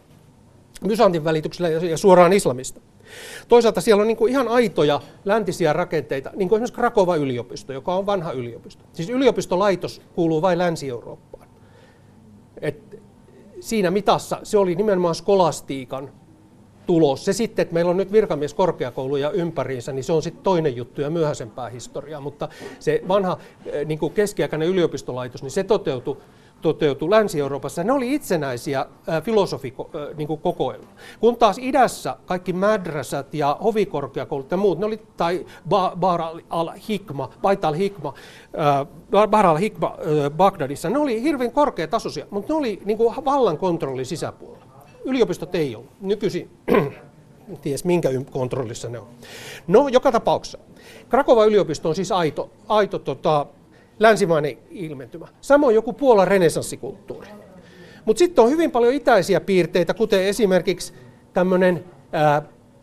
Byzantin välityksellä ja suoraan islamista. Toisaalta siellä on niin ihan aitoja läntisiä rakenteita, niin kuin esimerkiksi Krakova yliopisto, joka on vanha yliopisto. Siis yliopistolaitos kuuluu vain Länsi-Eurooppaan. Et siinä mitassa se oli nimenomaan skolastiikan tulos. Se sitten, että meillä on nyt virkamieskorkeakouluja ympäriinsä, niin se on sitten toinen juttu ja myöhäisempää historiaa. Mutta se vanha niin keskiaikainen yliopistolaitos, niin se toteutui toteutui Länsi-Euroopassa, ne oli itsenäisiä filosofikokoelmia. Niin Kun taas idässä kaikki madrasat ja hovikorkeakoulut ja muut, ne oli, tai Bar al-Hikma, Bait al-Hikma, Bar al-Hikma Bagdadissa, ne oli hirveän korkeatasoisia, mutta ne oli niin kuin vallan kontrollin sisäpuolella. Yliopistot ei ollut. Nykyisin (clears throat) ties minkä kontrollissa ne on. No, joka tapauksessa. Krakova yliopisto on siis aito, aito tota, länsimainen ilmentymä. Samoin joku Puolan renesanssikulttuuri. Mutta sitten on hyvin paljon itäisiä piirteitä, kuten esimerkiksi tämmöinen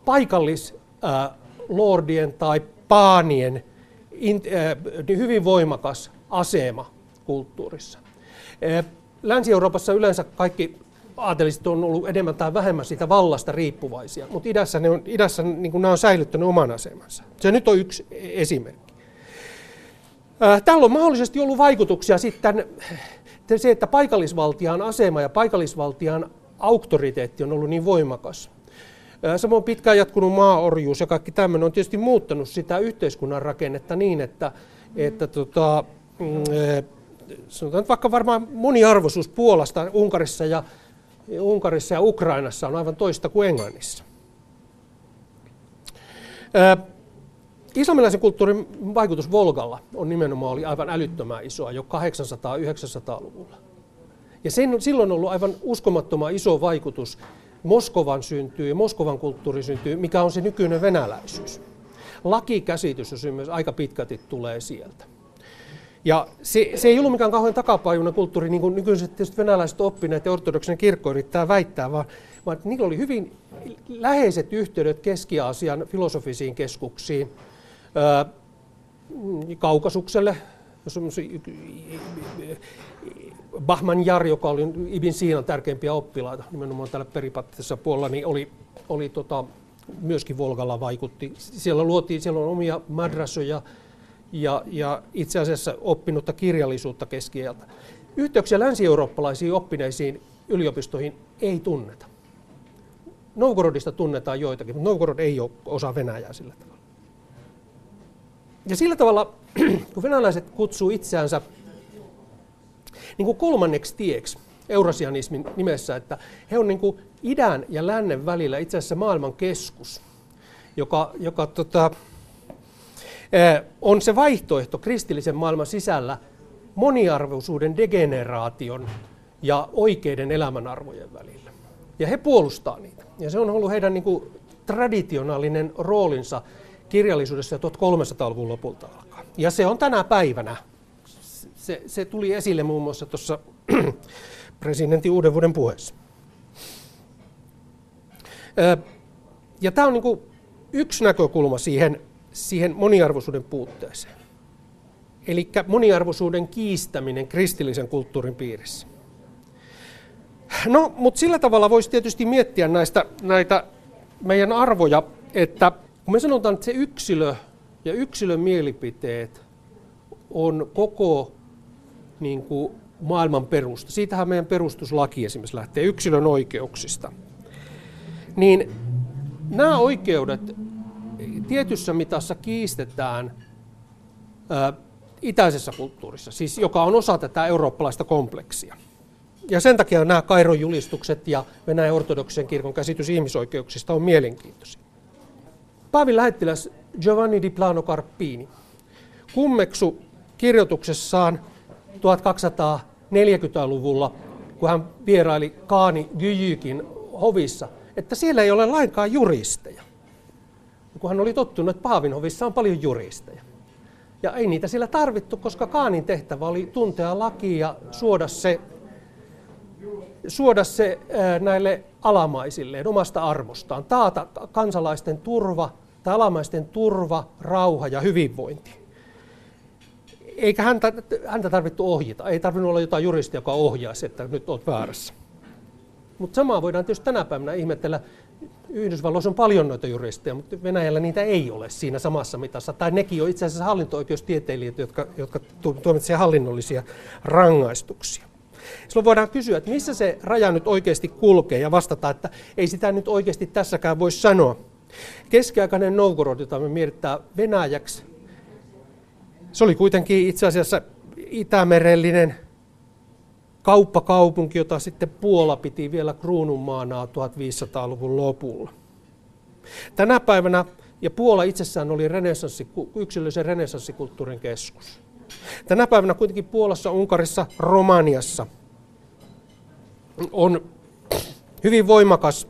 paikallislordien tai paanien in, ää, hyvin voimakas asema kulttuurissa. Länsi-Euroopassa yleensä kaikki aateliset on ollut enemmän tai vähemmän siitä vallasta riippuvaisia, mutta idässä, ne on, idässä niin nämä on säilyttänyt oman asemansa. Se nyt on yksi esimerkki. Tällä on mahdollisesti ollut vaikutuksia sitten se, että paikallisvaltian asema ja paikallisvaltian auktoriteetti on ollut niin voimakas. Samoin pitkään jatkunut maaorjuus ja kaikki tämmöinen on tietysti muuttanut sitä yhteiskunnan rakennetta niin, että, että tota, mm, sanotaan vaikka varmaan moniarvoisuus Puolasta, Unkarissa ja, Unkarissa ja Ukrainassa on aivan toista kuin Englannissa. Islamilaisen kulttuurin vaikutus Volgalla on nimenomaan oli aivan älyttömän isoa jo 800-900-luvulla. Ja sen, silloin on ollut aivan uskomattoman iso vaikutus Moskovan syntyy, Moskovan kulttuuri syntyy, mikä on se nykyinen venäläisyys. Lakikäsitys jos myös aika pitkälti tulee sieltä. Ja se, se ei ollut mikään kauhean takapajuinen kulttuuri, niin kuin nykyiset tietysti venäläiset oppineet ja ortodoksinen kirkko yrittää väittää, vaan, vaan niillä oli hyvin läheiset yhteydet Keski-Aasian filosofisiin keskuksiin, Kaukasukselle, Bahman Jar, joka oli Ibn Siinan tärkeimpiä oppilaita nimenomaan täällä peripattisessa puolella, niin oli, oli tota, myöskin Volgalla vaikutti. Siellä luotiin, siellä on omia madrasoja ja, ja itse asiassa oppinutta kirjallisuutta keskieltä. Yhteyksiä länsi-eurooppalaisiin oppineisiin yliopistoihin ei tunneta. Novgorodista tunnetaan joitakin, mutta Novgorod ei ole osa Venäjää sillä tavalla. Ja sillä tavalla, (clears throat) kun venäläiset kutsuu itseänsä niin kuin kolmanneksi tieksi eurasianismin nimessä, että he on niin kuin idän ja lännen välillä itse asiassa maailman keskus, joka, joka tota, on se vaihtoehto kristillisen maailman sisällä moniarvoisuuden degeneraation ja oikeiden elämänarvojen välillä. Ja he puolustaa niitä. Ja se on ollut heidän niin kuin, traditionaalinen roolinsa kirjallisuudessa 1300-luvun lopulta alkaa. Ja se on tänä päivänä. Se, se tuli esille muun muassa tuossa (clears throat) presidentin uuden vuoden puheessa. Ja tämä on niin yksi näkökulma siihen, siihen moniarvoisuuden puutteeseen. Eli moniarvoisuuden kiistäminen kristillisen kulttuurin piirissä. No, mutta sillä tavalla voisi tietysti miettiä näistä, näitä meidän arvoja, että kun me sanotaan, että se yksilö ja yksilön mielipiteet on koko niin kuin, maailman perusta, siitähän meidän perustuslaki esimerkiksi lähtee yksilön oikeuksista, niin nämä oikeudet tietyssä mitassa kiistetään ää, itäisessä kulttuurissa, siis joka on osa tätä eurooppalaista kompleksia. Ja sen takia nämä Kairon julistukset ja Venäjän ortodoksen kirkon käsitys ihmisoikeuksista on mielenkiintoisia. Paavin lähettiläs Giovanni di Plano Carpini kummeksu kirjoituksessaan 1240-luvulla, kun hän vieraili Kaani Gyjykin hovissa, että siellä ei ole lainkaan juristeja. Kun hän oli tottunut, että Paavin hovissa on paljon juristeja. Ja ei niitä siellä tarvittu, koska Kaanin tehtävä oli tuntea lakia ja suoda se, suoda se näille alamaisille omasta arvostaan, taata kansalaisten turva, tai alamaisten turva, rauha ja hyvinvointi. Eikä häntä, häntä tarvittu ohjata, ei tarvinnut olla jotain juristia, joka ohjaisi, että nyt olet väärässä. Mutta samaa voidaan tietysti tänä päivänä ihmetellä. Yhdysvalloissa on paljon noita juristeja, mutta Venäjällä niitä ei ole siinä samassa mitassa. Tai nekin on itse asiassa hallinto-oikeustieteilijät, jotka, jotka tuomitsevat hallinnollisia rangaistuksia. Silloin voidaan kysyä, että missä se raja nyt oikeasti kulkee ja vastata, että ei sitä nyt oikeasti tässäkään voi sanoa. Keskiaikainen Novgorod, jota me mietitään Venäjäksi, se oli kuitenkin itse asiassa itämerellinen kauppakaupunki, jota sitten Puola piti vielä kruununmaana 1500-luvun lopulla. Tänä päivänä, ja Puola itsessään oli renessanssi, yksilöllisen renessanssikulttuurin keskus. Tänä päivänä kuitenkin Puolassa, Unkarissa, Romaniassa on hyvin voimakas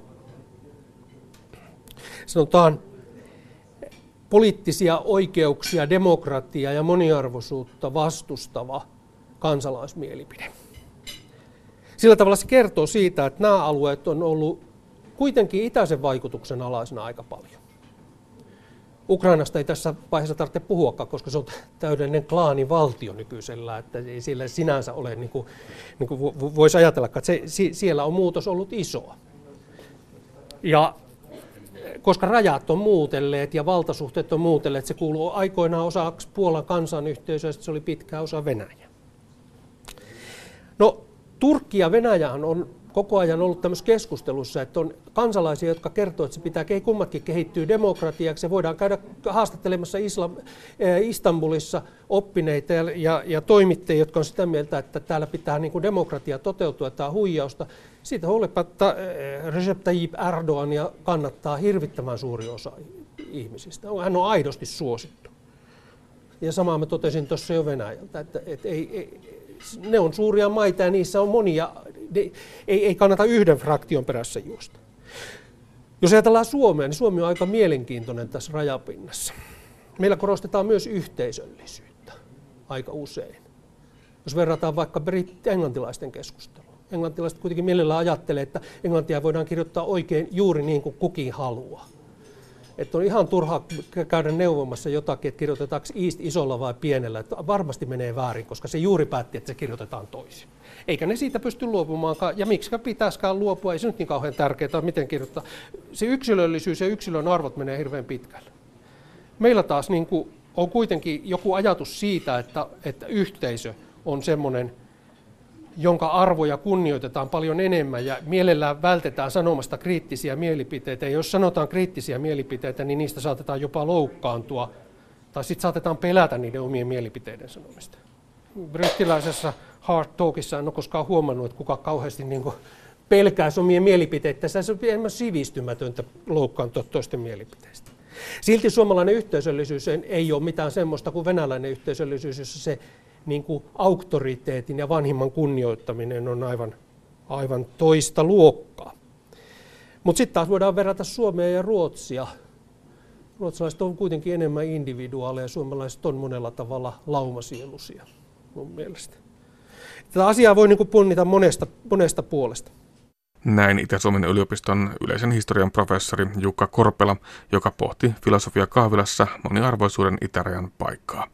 sanotaan poliittisia oikeuksia, demokratiaa ja moniarvoisuutta vastustava kansalaismielipide. Sillä tavalla se kertoo siitä, että nämä alueet on ollut kuitenkin itäisen vaikutuksen alaisena aika paljon. Ukrainasta ei tässä vaiheessa tarvitse puhuakaan, koska se on täydellinen klaanivaltio nykyisellä, että ei sillä sinänsä ole, niin kuin, niin kuin voisi ajatella, että se, siellä on muutos ollut isoa. Ja koska rajat on muutelleet ja valtasuhteet on muutelleet, se kuuluu aikoinaan osaksi Puolan kansanyhteisöä, se oli pitkä osa Venäjä. No, Turkki ja Venäjä on koko ajan ollut tämmöisessä keskustelussa, että on kansalaisia, jotka kertoo, että se pitää kummatkin kehittyä demokratiaksi. Se voidaan käydä haastattelemassa Islam, eh, Istanbulissa oppineita ja, ja, ja toimittajia, jotka on sitä mieltä, että täällä pitää niin kuin demokratia toteutua, tämä huijausta. Siitä huolimatta eh, Recep Tayyip ja kannattaa hirvittävän suuri osa ihmisistä. Hän on aidosti suosittu. Ja samaa mä totesin tuossa jo Venäjältä, että, että ei, ei, ne on suuria maita ja niissä on monia ei, ei kannata yhden fraktion perässä juosta. Jos ajatellaan Suomea, niin Suomi on aika mielenkiintoinen tässä rajapinnassa. Meillä korostetaan myös yhteisöllisyyttä aika usein. Jos verrataan vaikka britti-englantilaisten keskustelua. Englantilaiset kuitenkin mielellään ajattelee, että englantia voidaan kirjoittaa oikein juuri niin kuin kukin haluaa. Että on ihan turha käydä neuvomassa jotakin, että kirjoitetaanko East isolla vai pienellä. Että varmasti menee väärin, koska se juuri päätti, että se kirjoitetaan toisin. Eikä ne siitä pysty luopumaankaan, ja miksi pitäisikään luopua, ei se nyt niin kauhean tärkeää, miten kirjoittaa. Se yksilöllisyys ja yksilön arvot menee hirveän pitkälle. Meillä taas niin kuin on kuitenkin joku ajatus siitä, että, että yhteisö on semmoinen, jonka arvoja kunnioitetaan paljon enemmän ja mielellään vältetään sanomasta kriittisiä mielipiteitä. Ja jos sanotaan kriittisiä mielipiteitä, niin niistä saatetaan jopa loukkaantua tai sitten saatetaan pelätä niiden omien mielipiteiden sanomista. Brittiläisessä Hard Talkissa en ole koskaan huomannut, että kuka kauheasti niin pelkää omia mielipiteitä. Se on enemmän sivistymätöntä loukkaantua toisten mielipiteistä. Silti suomalainen yhteisöllisyys ei ole mitään semmoista kuin venäläinen yhteisöllisyys, jossa se niin kuin auktoriteetin ja vanhimman kunnioittaminen on aivan, aivan toista luokkaa. Mutta sitten taas voidaan verrata Suomea ja Ruotsia. Ruotsalaiset on kuitenkin enemmän individuaaleja, suomalaiset on monella tavalla laumasielusia mun mielestä. Tätä asiaa voi niin punnita monesta, monesta puolesta. Näin Itä-Suomen yliopiston yleisen historian professori Jukka Korpela, joka pohti filosofia kahvilassa moniarvoisuuden itärajan paikkaa.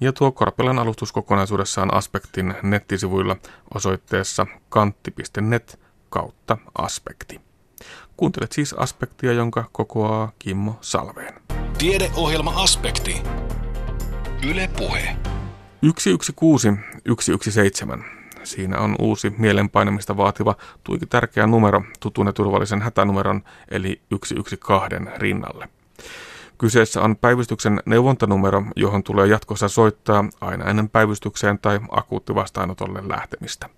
Ja tuo Korpelan alustus kokonaisuudessaan aspektin nettisivuilla osoitteessa kantti.net kautta aspekti. Kuuntelet siis aspektia, jonka kokoaa Kimmo Salveen. Tiedeohjelma Aspekti. Yle Puhe. 116 117. Siinä on uusi mielenpainamista vaativa tuiki tärkeä numero tutun ja turvallisen hätänumeron eli 112 rinnalle. Kyseessä on päivystyksen neuvontanumero, johon tulee jatkossa soittaa aina ennen päivystykseen tai akuuttivastaanotolle lähtemistä.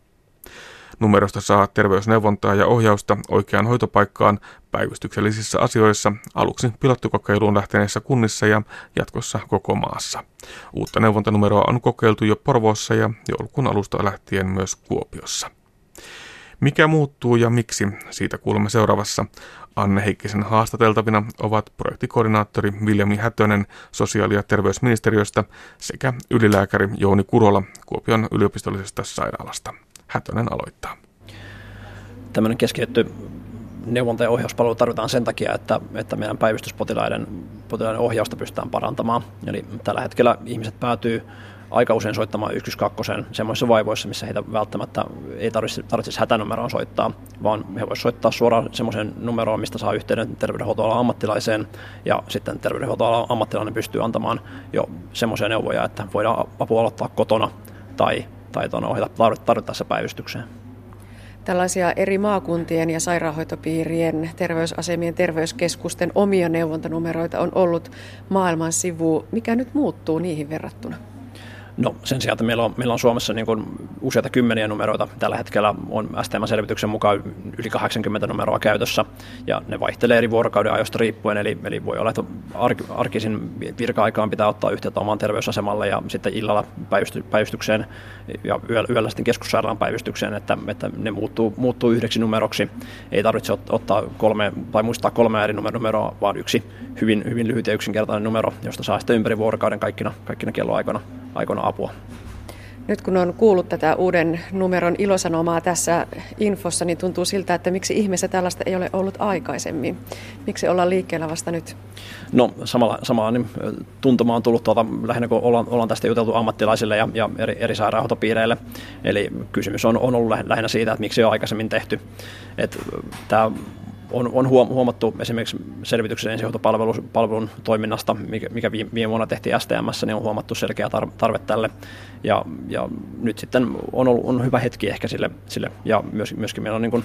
Numerosta saa terveysneuvontaa ja ohjausta oikeaan hoitopaikkaan päivystyksellisissä asioissa aluksi pilottikokeiluun lähteneissä kunnissa ja jatkossa koko maassa. Uutta neuvontanumeroa on kokeiltu jo Porvoossa ja joulukuun alusta lähtien myös Kuopiossa. Mikä muuttuu ja miksi, siitä kuulemme seuraavassa. Anne Heikkisen haastateltavina ovat projektikoordinaattori Viljami Hätönen sosiaali- ja terveysministeriöstä sekä ylilääkäri Jouni Kurola Kuopion yliopistollisesta sairaalasta. Hätönen aloittaa. Tämmöinen keskitetty neuvonta- ja ohjauspalvelu tarvitaan sen takia, että, että meidän päivystyspotilaiden potilaiden ohjausta pystytään parantamaan. Eli tällä hetkellä ihmiset päätyy aika usein soittamaan 112 semmoisissa vaivoissa, missä heitä välttämättä ei tarvitsisi, tarvitsisi hätänumeroon soittaa, vaan he voisivat soittaa suoraan semmoisen numeroon, mistä saa yhteyden terveydenhuoltoalan ammattilaiseen, ja sitten terveydenhuoltoalan ammattilainen pystyy antamaan jo semmoisia neuvoja, että voidaan apua aloittaa kotona tai, tai tuonne ohjata tarvittaessa päivystykseen. Tällaisia eri maakuntien ja sairaanhoitopiirien, terveysasemien, terveyskeskusten omia neuvontanumeroita on ollut maailman sivu. Mikä nyt muuttuu niihin verrattuna? No sen sijaan, että meillä on, meillä on Suomessa niin kuin useita kymmeniä numeroita. Tällä hetkellä on STM-selvityksen mukaan yli 80 numeroa käytössä ja ne vaihtelee eri vuorokauden ajoista riippuen. Eli, eli voi olla, että arkisin virka-aikaan pitää ottaa yhteyttä omaan terveysasemalle ja sitten illalla päivysty, päivystykseen ja yöllä sitten keskussairaalan päivystykseen, että, että ne muuttuu, muuttuu yhdeksi numeroksi. Ei tarvitse ottaa kolme tai muistaa kolme eri numeroa, vaan yksi hyvin, hyvin lyhyt ja yksinkertainen numero, josta saa sitten ympäri vuorokauden kaikkina, kaikkina kelloaikoina aikoina apua. Nyt kun on kuullut tätä uuden numeron ilosanomaa tässä infossa, niin tuntuu siltä, että miksi ihmeessä tällaista ei ole ollut aikaisemmin. Miksi ollaan liikkeellä vasta nyt? No samalla, samalla niin, tuntuma on tullut tuolta, lähinnä kun ollaan, ollaan tästä juteltu ammattilaisille ja, ja eri, eri sairaanhoitopiireille. Eli kysymys on, on ollut lähinnä siitä, että miksi ei ole aikaisemmin tehty. Että, tämä on, on huomattu esimerkiksi selvityksen ensihoitopalvelun toiminnasta, mikä, mikä viime vuonna tehtiin STMssä, niin on huomattu selkeä tarve tälle. Ja, ja nyt sitten on, ollut, on hyvä hetki ehkä sille, sille ja myös, myöskin meillä on niin kuin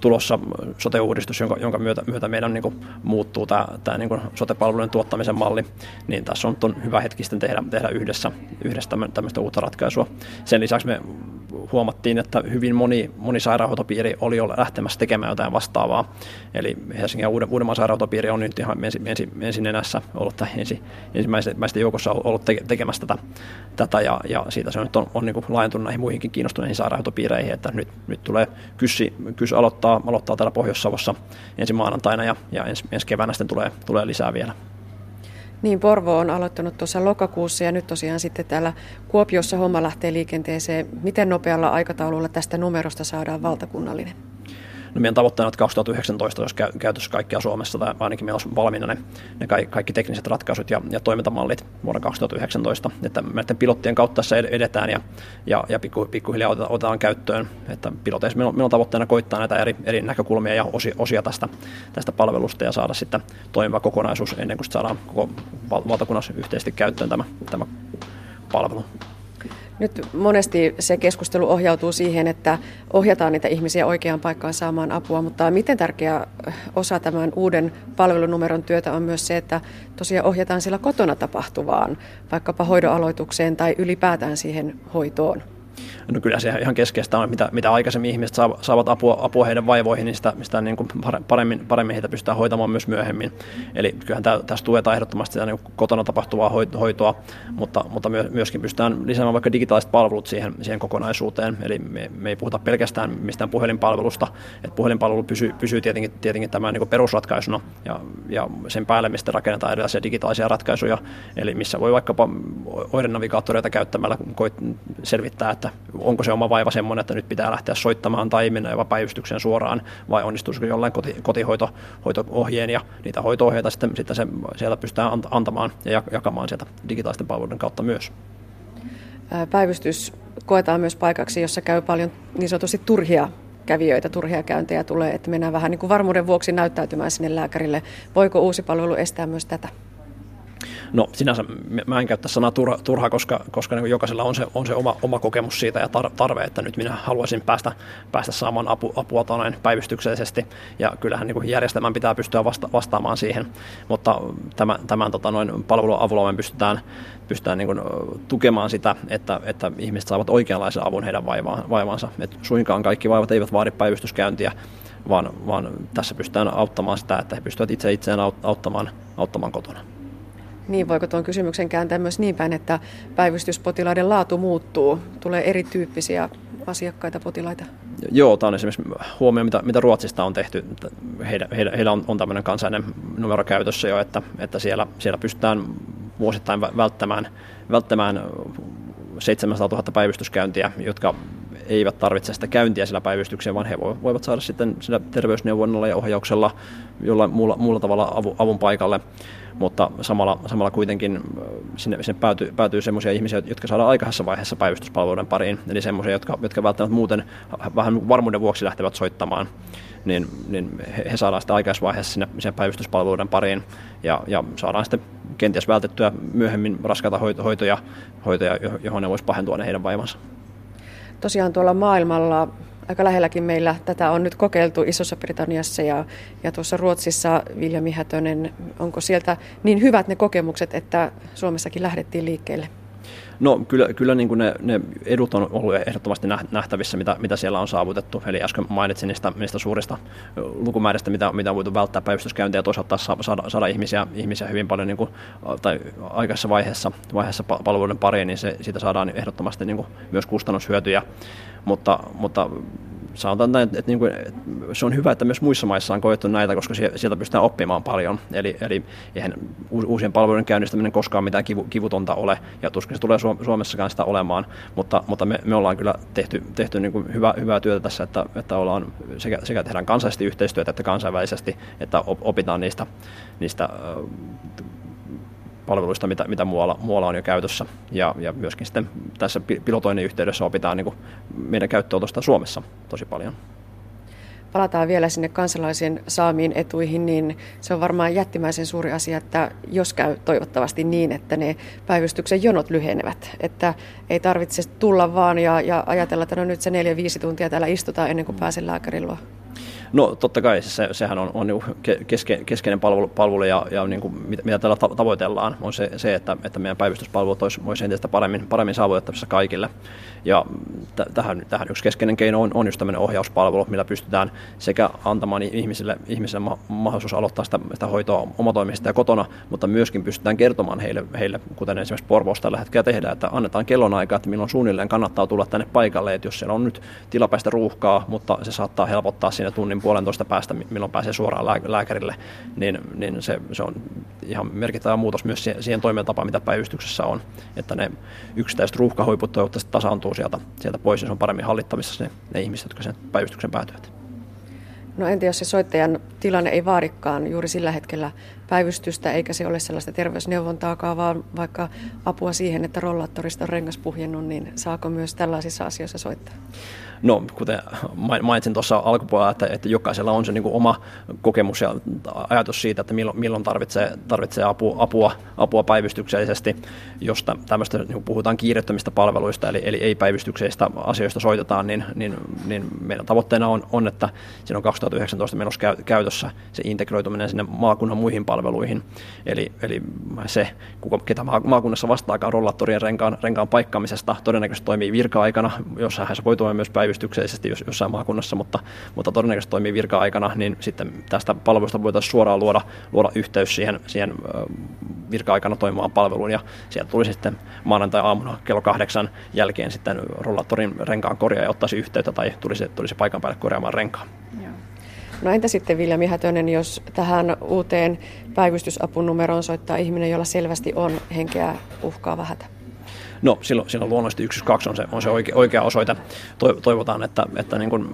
tulossa sote-uudistus, jonka, jonka myötä, myötä meidän niin kuin muuttuu tämä, tämä niin kuin sote-palvelujen tuottamisen malli, niin tässä on, on hyvä hetki sitten tehdä, tehdä yhdessä, yhdessä tämmöistä uutta ratkaisua. Sen lisäksi me huomattiin, että hyvin moni, moni sairaanhoitopiiri oli jo lähtemässä tekemään jotain vastaavaa. Eli Helsingin ja Uuden, Uudenmaan sairaanhoitopiiri on nyt ihan ensi, ensi, ensin enässä ollut tai ensi, ensimmäisten joukossa ollut te, tekemässä tätä, tätä ja, ja, siitä se nyt on, on niin laajentunut näihin muihinkin kiinnostuneisiin sairaanhoitopiireihin, että nyt, nyt tulee kyssi, kyssi aloittaa, aloittaa täällä Pohjois-Savossa ensi maanantaina ja, ja ensi, ensi keväänä sitten tulee, tulee lisää vielä. Niin, Porvo on aloittanut tuossa lokakuussa ja nyt tosiaan sitten täällä Kuopiossa homma lähtee liikenteeseen. Miten nopealla aikataululla tästä numerosta saadaan valtakunnallinen? No meidän tavoitteena on, että 2019 olisi käytössä kaikkia Suomessa, tai ainakin meillä olisi valmiina ne, ne kaikki tekniset ratkaisut ja, ja toimintamallit vuonna 2019. Että näiden pilottien kautta tässä edetään ja, ja, ja pikku, pikkuhiljaa otetaan, otetaan käyttöön. Että piloteissa meillä on, meillä on tavoitteena koittaa näitä eri, eri näkökulmia ja osia, osia tästä, tästä palvelusta ja saada sitten toimiva kokonaisuus ennen kuin saadaan koko valtakunnassa yhteisesti käyttöön tämä, tämä palvelu. Nyt monesti se keskustelu ohjautuu siihen, että ohjataan niitä ihmisiä oikeaan paikkaan saamaan apua, mutta miten tärkeä osa tämän uuden palvelunumeron työtä on myös se, että tosiaan ohjataan sillä kotona tapahtuvaan, vaikkapa hoidoaloitukseen tai ylipäätään siihen hoitoon. No kyllä se ihan keskeistä on, mitä, mitä aikaisemmin ihmiset saavat apua, apua heidän vaivoihin, niin sitä, sitä niin kuin paremmin, paremmin heitä pystytään hoitamaan myös myöhemmin. Eli kyllähän tä, tässä tuetaan ehdottomasti sitä niin kotona tapahtuvaa hoitoa, mutta, mutta myöskin pystytään lisäämään vaikka digitaaliset palvelut siihen, siihen kokonaisuuteen. Eli me, me ei puhuta pelkästään mistään puhelinpalvelusta, että puhelinpalvelu pysyy, pysyy tietenkin, tietenkin tämän niin perusratkaisuna ja, ja sen päälle, mistä rakennetaan erilaisia digitaalisia ratkaisuja, eli missä voi vaikkapa oirenavigaattoreita käyttämällä selvittää, että onko se oma vaiva semmoinen, että nyt pitää lähteä soittamaan tai mennä jopa päivystykseen suoraan, vai onnistuisiko jollain koti, kotihoito-ohjeen ja niitä hoito-ohjeita sitten, sitten se, sieltä pystytään antamaan ja jakamaan sieltä digitaalisten palveluiden kautta myös. Päivystys koetaan myös paikaksi, jossa käy paljon niin sanotusti turhia kävijöitä, turhia käyntejä tulee, että mennään vähän niin kuin varmuuden vuoksi näyttäytymään sinne lääkärille. Voiko uusi palvelu estää myös tätä? No sinänsä mä en käytä sanaa turha, turha koska, koska niin jokaisella on se, on se oma, oma kokemus siitä ja tarve, että nyt minä haluaisin päästä, päästä saamaan apu, apua noin päivystyksellisesti ja kyllähän niin järjestelmän pitää pystyä vasta, vastaamaan siihen, mutta tämän, tämän tota, noin palvelun avulla me pystytään, pystytään niin kuin, tukemaan sitä, että, että ihmiset saavat oikeanlaisen avun heidän vaivaansa. Et suinkaan kaikki vaivat eivät vaadi päivystyskäyntiä, vaan, vaan tässä pystytään auttamaan sitä, että he pystyvät itse itseään auttamaan, auttamaan kotona. Niin, voiko tuon kysymyksen kääntää myös niin päin, että päivystyspotilaiden laatu muuttuu? Tulee erityyppisiä asiakkaita, potilaita? Joo, tämä on esimerkiksi huomio, mitä, mitä Ruotsista on tehty. Heillä, heillä, heillä on, on tämmöinen kansainen numero käytössä jo, että, että siellä, siellä pystytään vuosittain välttämään, välttämään 700 000 päivystyskäyntiä, jotka eivät tarvitse sitä käyntiä sillä päivystykseen, vaan he voivat saada sitten sillä terveysneuvonnalla ja ohjauksella jollain muulla, muulla tavalla avun paikalle mutta samalla, samalla kuitenkin sinne, sinne päätyy, päätyy sellaisia ihmisiä, jotka saadaan aikaisessa vaiheessa päivystyspalveluiden pariin, eli sellaisia, jotka, jotka välttämättä muuten vähän varmuuden vuoksi lähtevät soittamaan, niin, niin he, saadaan aikaisessa vaiheessa sinne, sinne päivystyspalveluiden pariin ja, ja saadaan sitten kenties vältettyä myöhemmin raskaita hoitoja, hoitoja johon ne voisi pahentua ne heidän vaivansa. Tosiaan tuolla maailmalla aika lähelläkin meillä tätä on nyt kokeiltu Isossa Britanniassa ja, ja tuossa Ruotsissa Viljami Hätönen. Onko sieltä niin hyvät ne kokemukset, että Suomessakin lähdettiin liikkeelle? No kyllä, kyllä niin kuin ne, ne edut on ollut ehdottomasti nähtävissä, mitä, mitä siellä on saavutettu. Eli äsken mainitsin niistä, niistä suurista lukumääristä, mitä, mitä on voitu välttää päivystyskäyntiä ja toisaalta saada, saada ihmisiä, ihmisiä hyvin paljon niin kuin, tai aikaisessa vaiheessa, vaiheessa palveluiden pariin, niin se, siitä saadaan ehdottomasti niin kuin myös kustannushyötyjä. Mutta, mutta sanotaan näin, että, niin kuin, se on hyvä, että myös muissa maissa on koettu näitä, koska sieltä pystytään oppimaan paljon. Eli, eli eihän uusien palveluiden käynnistäminen koskaan mitään kivu, kivutonta ole, ja tuskin se tulee Suomessakaan sitä olemaan, mutta, mutta me, me ollaan kyllä tehty, tehty niin kuin hyvä, hyvää työtä tässä, että, että ollaan sekä, sekä tehdään kansallisesti yhteistyötä että kansainvälisesti, että opitaan niistä, niistä palveluista, mitä, mitä muualla, muualla on jo käytössä. Ja, ja myöskin sitten tässä pilotoinnin yhteydessä opitaan niin kuin meidän käyttöönotosta Suomessa tosi paljon. Palataan vielä sinne kansalaisen saamiin etuihin, niin se on varmaan jättimäisen suuri asia, että jos käy toivottavasti niin, että ne päivystyksen jonot lyhenevät. Että ei tarvitse tulla vaan ja, ja ajatella, että no nyt se neljä viisi tuntia täällä istutaan ennen kuin pääsen lääkärin luo. No totta kai se, sehän on, on niinku keske, keskeinen palvelu, palvelu ja, ja niin kuin, mitä, mitä tällä tavoitellaan, on se, se että, että meidän päivystyspalvelut olisi, olisi entistä paremmin, paremmin saavutettavissa kaikille. Ja t- tähän, tähän yksi keskeinen keino on, on just tämmöinen ohjauspalvelu, millä pystytään sekä antamaan ihmisille, ihmisille ma- mahdollisuus aloittaa sitä, sitä hoitoa omatoimisesti ja kotona, mutta myöskin pystytään kertomaan heille, heille kuten esimerkiksi Porvoossa tällä hetkellä tehdään, että annetaan kellonaika, että milloin suunnilleen kannattaa tulla tänne paikalle, että jos siellä on nyt tilapäistä ruuhkaa, mutta se saattaa helpottaa siinä tunnin puolentoista päästä, milloin pääsee suoraan lääkärille, niin, niin se, se on ihan merkittävä muutos myös siihen toimintatapaan, mitä päivystyksessä on, että ne yksittäiset ruuhkahuiput toivottavasti tasaantuu sieltä, sieltä pois ja se on paremmin hallittavissa ne, ne ihmiset, jotka sen päivystyksen päätyvät. No entä jos se soittajan tilanne ei vaadikaan juuri sillä hetkellä päivystystä, eikä se ole sellaista terveysneuvontaakaan, vaan vaikka apua siihen, että rollaattorista on rengas puhjennut, niin saako myös tällaisissa asioissa soittaa? No, kuten mainitsin tuossa alkupuolella, että, että jokaisella on se niin kuin oma kokemus ja ajatus siitä, että milloin, milloin tarvitsee, tarvitsee apua, apua, apua päivystyksellisesti, josta tämmöistä niin puhutaan kiirettömistä palveluista, eli, eli ei-päivystyksellisistä asioista soitetaan, niin, niin, niin meidän tavoitteena on, on, että siinä on 2019 menossa käytössä se integroituminen sinne maakunnan muihin palveluihin. Eli, eli se, kuka, ketä maakunnassa vastaakaan rollattorien renkaan, renkaan paikkaamisesta, todennäköisesti toimii virka-aikana, jossa hän voi toimia myös päivystyksellisesti päivystyksellisesti jos, jossain maakunnassa, mutta, mutta todennäköisesti toimii virka-aikana, niin sitten tästä palvelusta voitaisiin suoraan luoda, luoda yhteys siihen, siihen virka-aikana toimimaan palveluun ja sieltä tulisi sitten maanantai-aamuna kello kahdeksan jälkeen sitten rollatorin renkaan korjaa ja ottaisi yhteyttä tai tulisi, tulisi paikan päälle korjaamaan renkaan. No entä sitten Viljami Hätönen, jos tähän uuteen päivystysapunumeroon soittaa ihminen, jolla selvästi on henkeä uhkaava hätä? No silloin, silloin luonnollisesti 112 on se, on se oikea, oikea osoite. Toivotaan, että, että niin kuin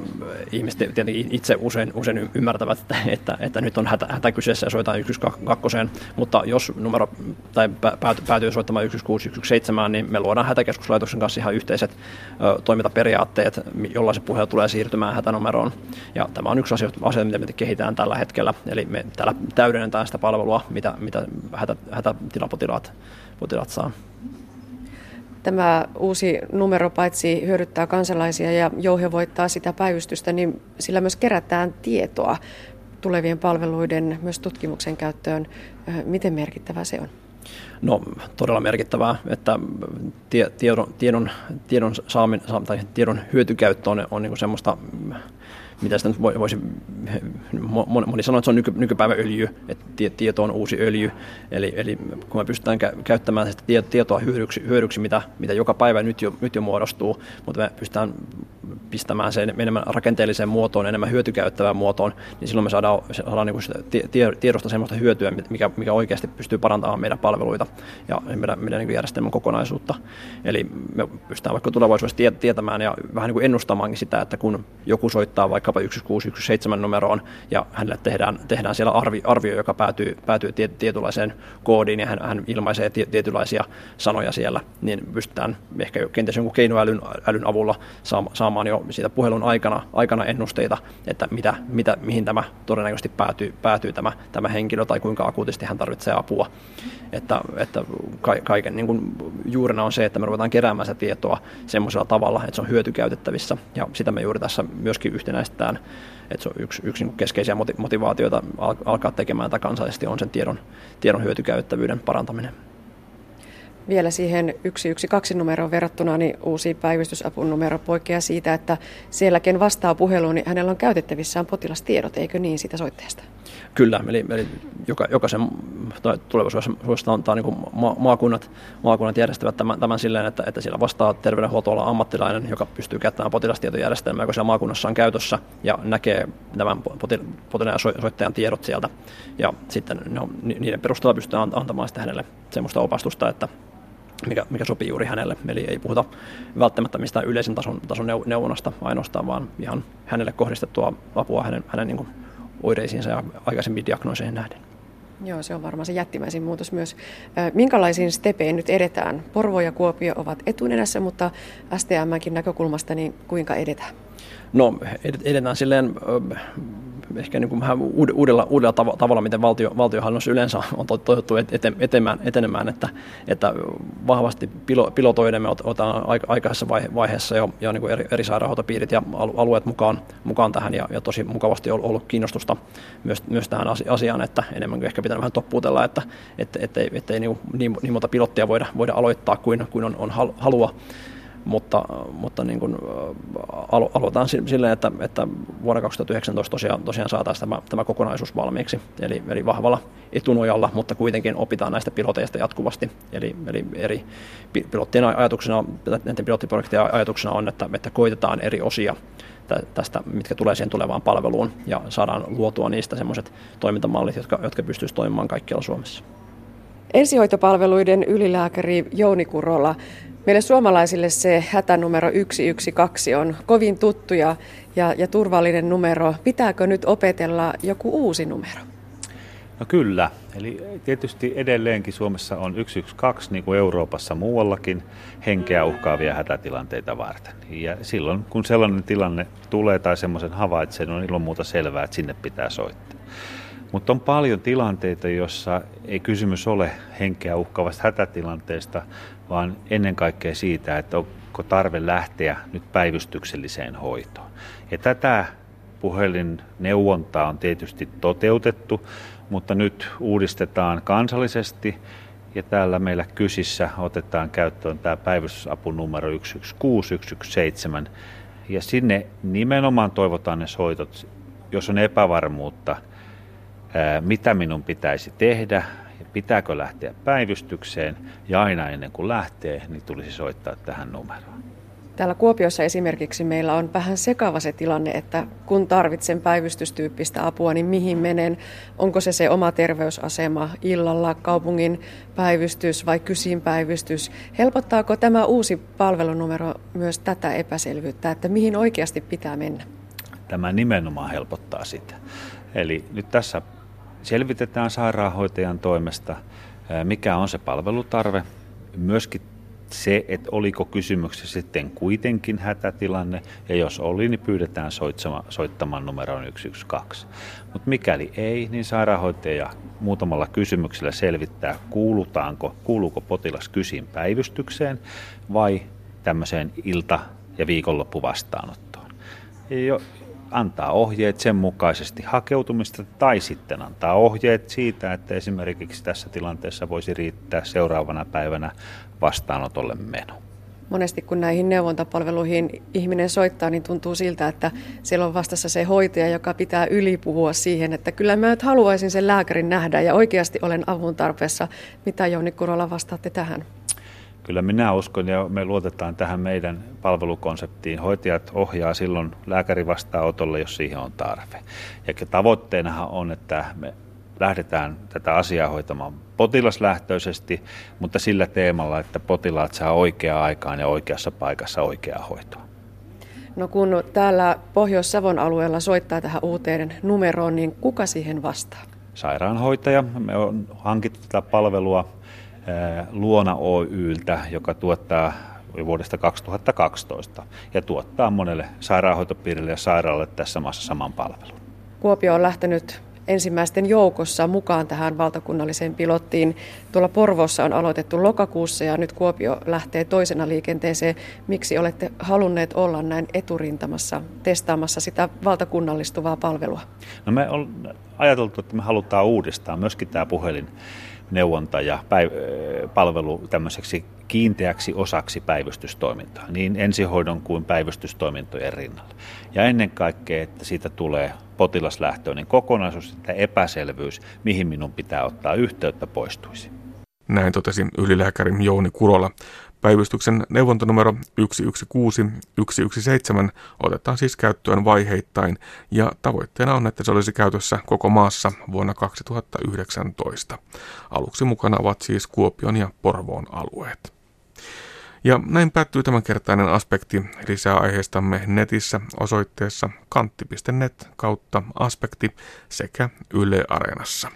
ihmiset tietenkin itse usein, usein ymmärtävät, että, että, että nyt on hätä, hätä kyseessä ja soitetaan 112, mutta jos numero tai päätyy, päätyy soittamaan 116, 117, niin me luodaan hätäkeskuslaitoksen kanssa ihan yhteiset ö, toimintaperiaatteet, jolla se puhelu tulee siirtymään hätänumeroon. Ja tämä on yksi asia, asia mitä me kehitetään tällä hetkellä. Eli me täällä täydennetään sitä palvelua, mitä, mitä hätä, hätätilapotilaat potilaat saa. Tämä uusi numero paitsi hyödyttää kansalaisia ja jouhevoittaa sitä päivystystä, niin sillä myös kerätään tietoa tulevien palveluiden myös tutkimuksen käyttöön. Miten merkittävää se on? No todella merkittävää, että tiedon, tiedon, tiedon saaminen tai tiedon hyötykäyttö on, on niin semmoista mitä sitä nyt voisi, moni sanoo, että se on nyky, nykypäivän öljy, että tieto on uusi öljy, eli, eli kun me pystytään käyttämään sitä tietoa hyödyksi, hyödyksi mitä, mitä joka päivä nyt jo, nyt jo muodostuu, mutta me pystytään pistämään sen enemmän rakenteelliseen muotoon, enemmän hyötykäyttävään muotoon, niin silloin me saadaan, saadaan niin sitä tiedosta sellaista hyötyä, mikä, mikä oikeasti pystyy parantamaan meidän palveluita ja meidän, meidän niin järjestelmän kokonaisuutta. Eli me pystytään vaikka tulevaisuudessa tietämään ja vähän niin kuin ennustamaankin sitä, että kun joku soittaa vaikka vaikkapa 16117 numeroon ja hänelle tehdään, tehdään siellä arvi, arvio, joka päätyy, päätyy tietynlaiseen koodiin ja hän, hän ilmaisee tietynlaisia sanoja siellä, niin pystytään ehkä kenties jonkun keinoälyn älyn avulla saamaan jo siitä puhelun aikana, aikana ennusteita, että mitä, mitä, mihin tämä todennäköisesti päätyy, päätyy tämä, tämä henkilö tai kuinka akuutisti hän tarvitsee apua. Että, että kaiken niin kuin juurena on se, että me ruvetaan keräämään sitä tietoa semmoisella tavalla, että se on hyötykäytettävissä ja sitä me juuri tässä myöskin yhtenäisesti etsitään. Että se on yksi, yksi niin keskeisiä motivaatioita alkaa tekemään tätä kansallisesti on sen tiedon, tiedon hyötykäyttävyyden parantaminen. Vielä siihen 112 numeroon verrattuna niin uusi päivystysapun numero poikkeaa siitä, että siellä ken vastaa puheluun, niin hänellä on käytettävissään potilastiedot, eikö niin, siitä soitteesta? Kyllä, eli, eli joka, jokaisen tulevaisuudessa antaa niin ma, maakunnat, maakunnat järjestävät tämän, tämän silleen, että, että siellä vastaa terveydenhuoltoalan ammattilainen, joka pystyy käyttämään potilastietojärjestelmää, joka siellä maakunnassa on käytössä ja näkee tämän potilaan ja soittajan tiedot sieltä. Ja sitten no, niiden perusteella pystytään antamaan sitten hänelle sellaista opastusta, että mikä, mikä sopii juuri hänelle. Eli ei puhuta välttämättä mistään yleisen tason, tason neuvonnasta ainoastaan, vaan ihan hänelle kohdistettua apua hänen, hänen niin kuin oireisiinsa ja aikaisemmin diagnooseihin nähden. Joo, se on varmaan se jättimäisin muutos myös. Minkälaisiin stepein nyt edetään? Porvo ja Kuopio ovat etunenässä, mutta STMnkin näkökulmasta, niin kuinka edetään? No edetään silleen ehkä niin kuin vähän uudella, uudella tavalla, miten valtio, valtiohallinnossa yleensä on toivottu etenemään, etenemään että, että vahvasti pilotoiden me otetaan aikaisessa vaiheessa jo, jo niin kuin eri, eri sairaanhoitopiirit ja alueet mukaan, mukaan tähän ja, ja tosi mukavasti on ollut kiinnostusta myös, myös tähän asiaan, että enemmän kuin ehkä pitää vähän toppuutella, että, että ettei, ettei niin, niin, niin monta pilottia voida, voida aloittaa kuin, kuin on, on halua mutta, mutta niin kuin, alo, aloitetaan silleen, että, että vuonna 2019 tosiaan, tosiaan saataisiin tämä, tämä kokonaisuus valmiiksi, eli, eli vahvalla etunojalla, mutta kuitenkin opitaan näistä piloteista jatkuvasti, eli, eli eri pilottien ajatuksena, näiden pilottiprojektien ajatuksena on, että, että koitetaan eri osia tästä, mitkä tulee siihen tulevaan palveluun ja saadaan luotua niistä semmoiset toimintamallit, jotka, jotka pystyisivät toimimaan kaikkialla Suomessa. Ensihoitopalveluiden ylilääkäri Jouni Kurola, Meille suomalaisille se hätänumero 112 on kovin tuttu ja, ja, ja turvallinen numero. Pitääkö nyt opetella joku uusi numero? No kyllä. Eli tietysti edelleenkin Suomessa on 112, niin kuin Euroopassa muuallakin, henkeä uhkaavia hätätilanteita varten. Ja silloin, kun sellainen tilanne tulee tai semmoisen havaitsee, on ilman muuta selvää, että sinne pitää soittaa. Mutta on paljon tilanteita, jossa ei kysymys ole henkeä uhkaavasta hätätilanteesta, vaan ennen kaikkea siitä, että onko tarve lähteä nyt päivystykselliseen hoitoon. Ja tätä puhelinneuvontaa on tietysti toteutettu, mutta nyt uudistetaan kansallisesti ja täällä meillä Kysissä otetaan käyttöön tämä päivystysapunumero 116 117 ja sinne nimenomaan toivotaan ne soitot, jos on epävarmuutta, mitä minun pitäisi tehdä, pitääkö lähteä päivystykseen ja aina ennen kuin lähtee, niin tulisi soittaa tähän numeroon. Täällä Kuopiossa esimerkiksi meillä on vähän sekava se tilanne, että kun tarvitsen päivystystyyppistä apua, niin mihin menen? Onko se se oma terveysasema illalla, kaupungin päivystys vai kysin päivystys? Helpottaako tämä uusi palvelunumero myös tätä epäselvyyttä, että mihin oikeasti pitää mennä? Tämä nimenomaan helpottaa sitä. Eli nyt tässä selvitetään sairaanhoitajan toimesta, mikä on se palvelutarve, myöskin se, että oliko kysymyksessä sitten kuitenkin hätätilanne, ja jos oli, niin pyydetään soittamaan numeroon 112. Mutta mikäli ei, niin sairaanhoitaja muutamalla kysymyksellä selvittää, kuulutaanko, kuuluuko potilas kysin päivystykseen vai tämmöiseen ilta- ja viikonloppuvastaanottoon. Ja antaa ohjeet sen mukaisesti hakeutumista tai sitten antaa ohjeet siitä, että esimerkiksi tässä tilanteessa voisi riittää seuraavana päivänä vastaanotolle meno. Monesti kun näihin neuvontapalveluihin ihminen soittaa, niin tuntuu siltä, että siellä on vastassa se hoitaja, joka pitää ylipuhua siihen, että kyllä mä nyt haluaisin sen lääkärin nähdä ja oikeasti olen avun tarpeessa. Mitä Jouni Kurola vastaatte tähän? Kyllä minä uskon ja me luotetaan tähän meidän palvelukonseptiin. Hoitajat ohjaa silloin lääkäri vastaanotolle, jos siihen on tarve. Ja tavoitteenahan on, että me lähdetään tätä asiaa hoitamaan potilaslähtöisesti, mutta sillä teemalla, että potilaat saa oikeaan aikaan ja oikeassa paikassa oikeaa hoitoa. No kun täällä Pohjois-Savon alueella soittaa tähän uuteen numeroon, niin kuka siihen vastaa? Sairaanhoitaja. Me on hankittu tätä palvelua Luona Oyltä, joka tuottaa vuodesta 2012 ja tuottaa monelle sairaanhoitopiirille ja sairaalalle tässä maassa saman palvelun. Kuopio on lähtenyt ensimmäisten joukossa mukaan tähän valtakunnalliseen pilottiin. Tuolla Porvossa on aloitettu lokakuussa ja nyt Kuopio lähtee toisena liikenteeseen. Miksi olette halunneet olla näin eturintamassa testaamassa sitä valtakunnallistuvaa palvelua? No me ajateltu, että me halutaan uudistaa myöskin tämä puhelin neuvonta ja päiv- palvelu tämmöiseksi kiinteäksi osaksi päivystystoimintaa, niin ensihoidon kuin päivystystoimintojen rinnalla. Ja ennen kaikkea, että siitä tulee potilaslähtöinen kokonaisuus, että epäselvyys, mihin minun pitää ottaa yhteyttä, poistuisi. Näin totesi ylilääkäri Jouni Kurola. Päivystyksen neuvontanumero 116 117 otetaan siis käyttöön vaiheittain ja tavoitteena on, että se olisi käytössä koko maassa vuonna 2019. Aluksi mukana ovat siis Kuopion ja Porvoon alueet. Ja näin päättyy tämänkertainen aspekti. Lisää aiheistamme netissä osoitteessa kantti.net kautta aspekti sekä Yle Areenassa.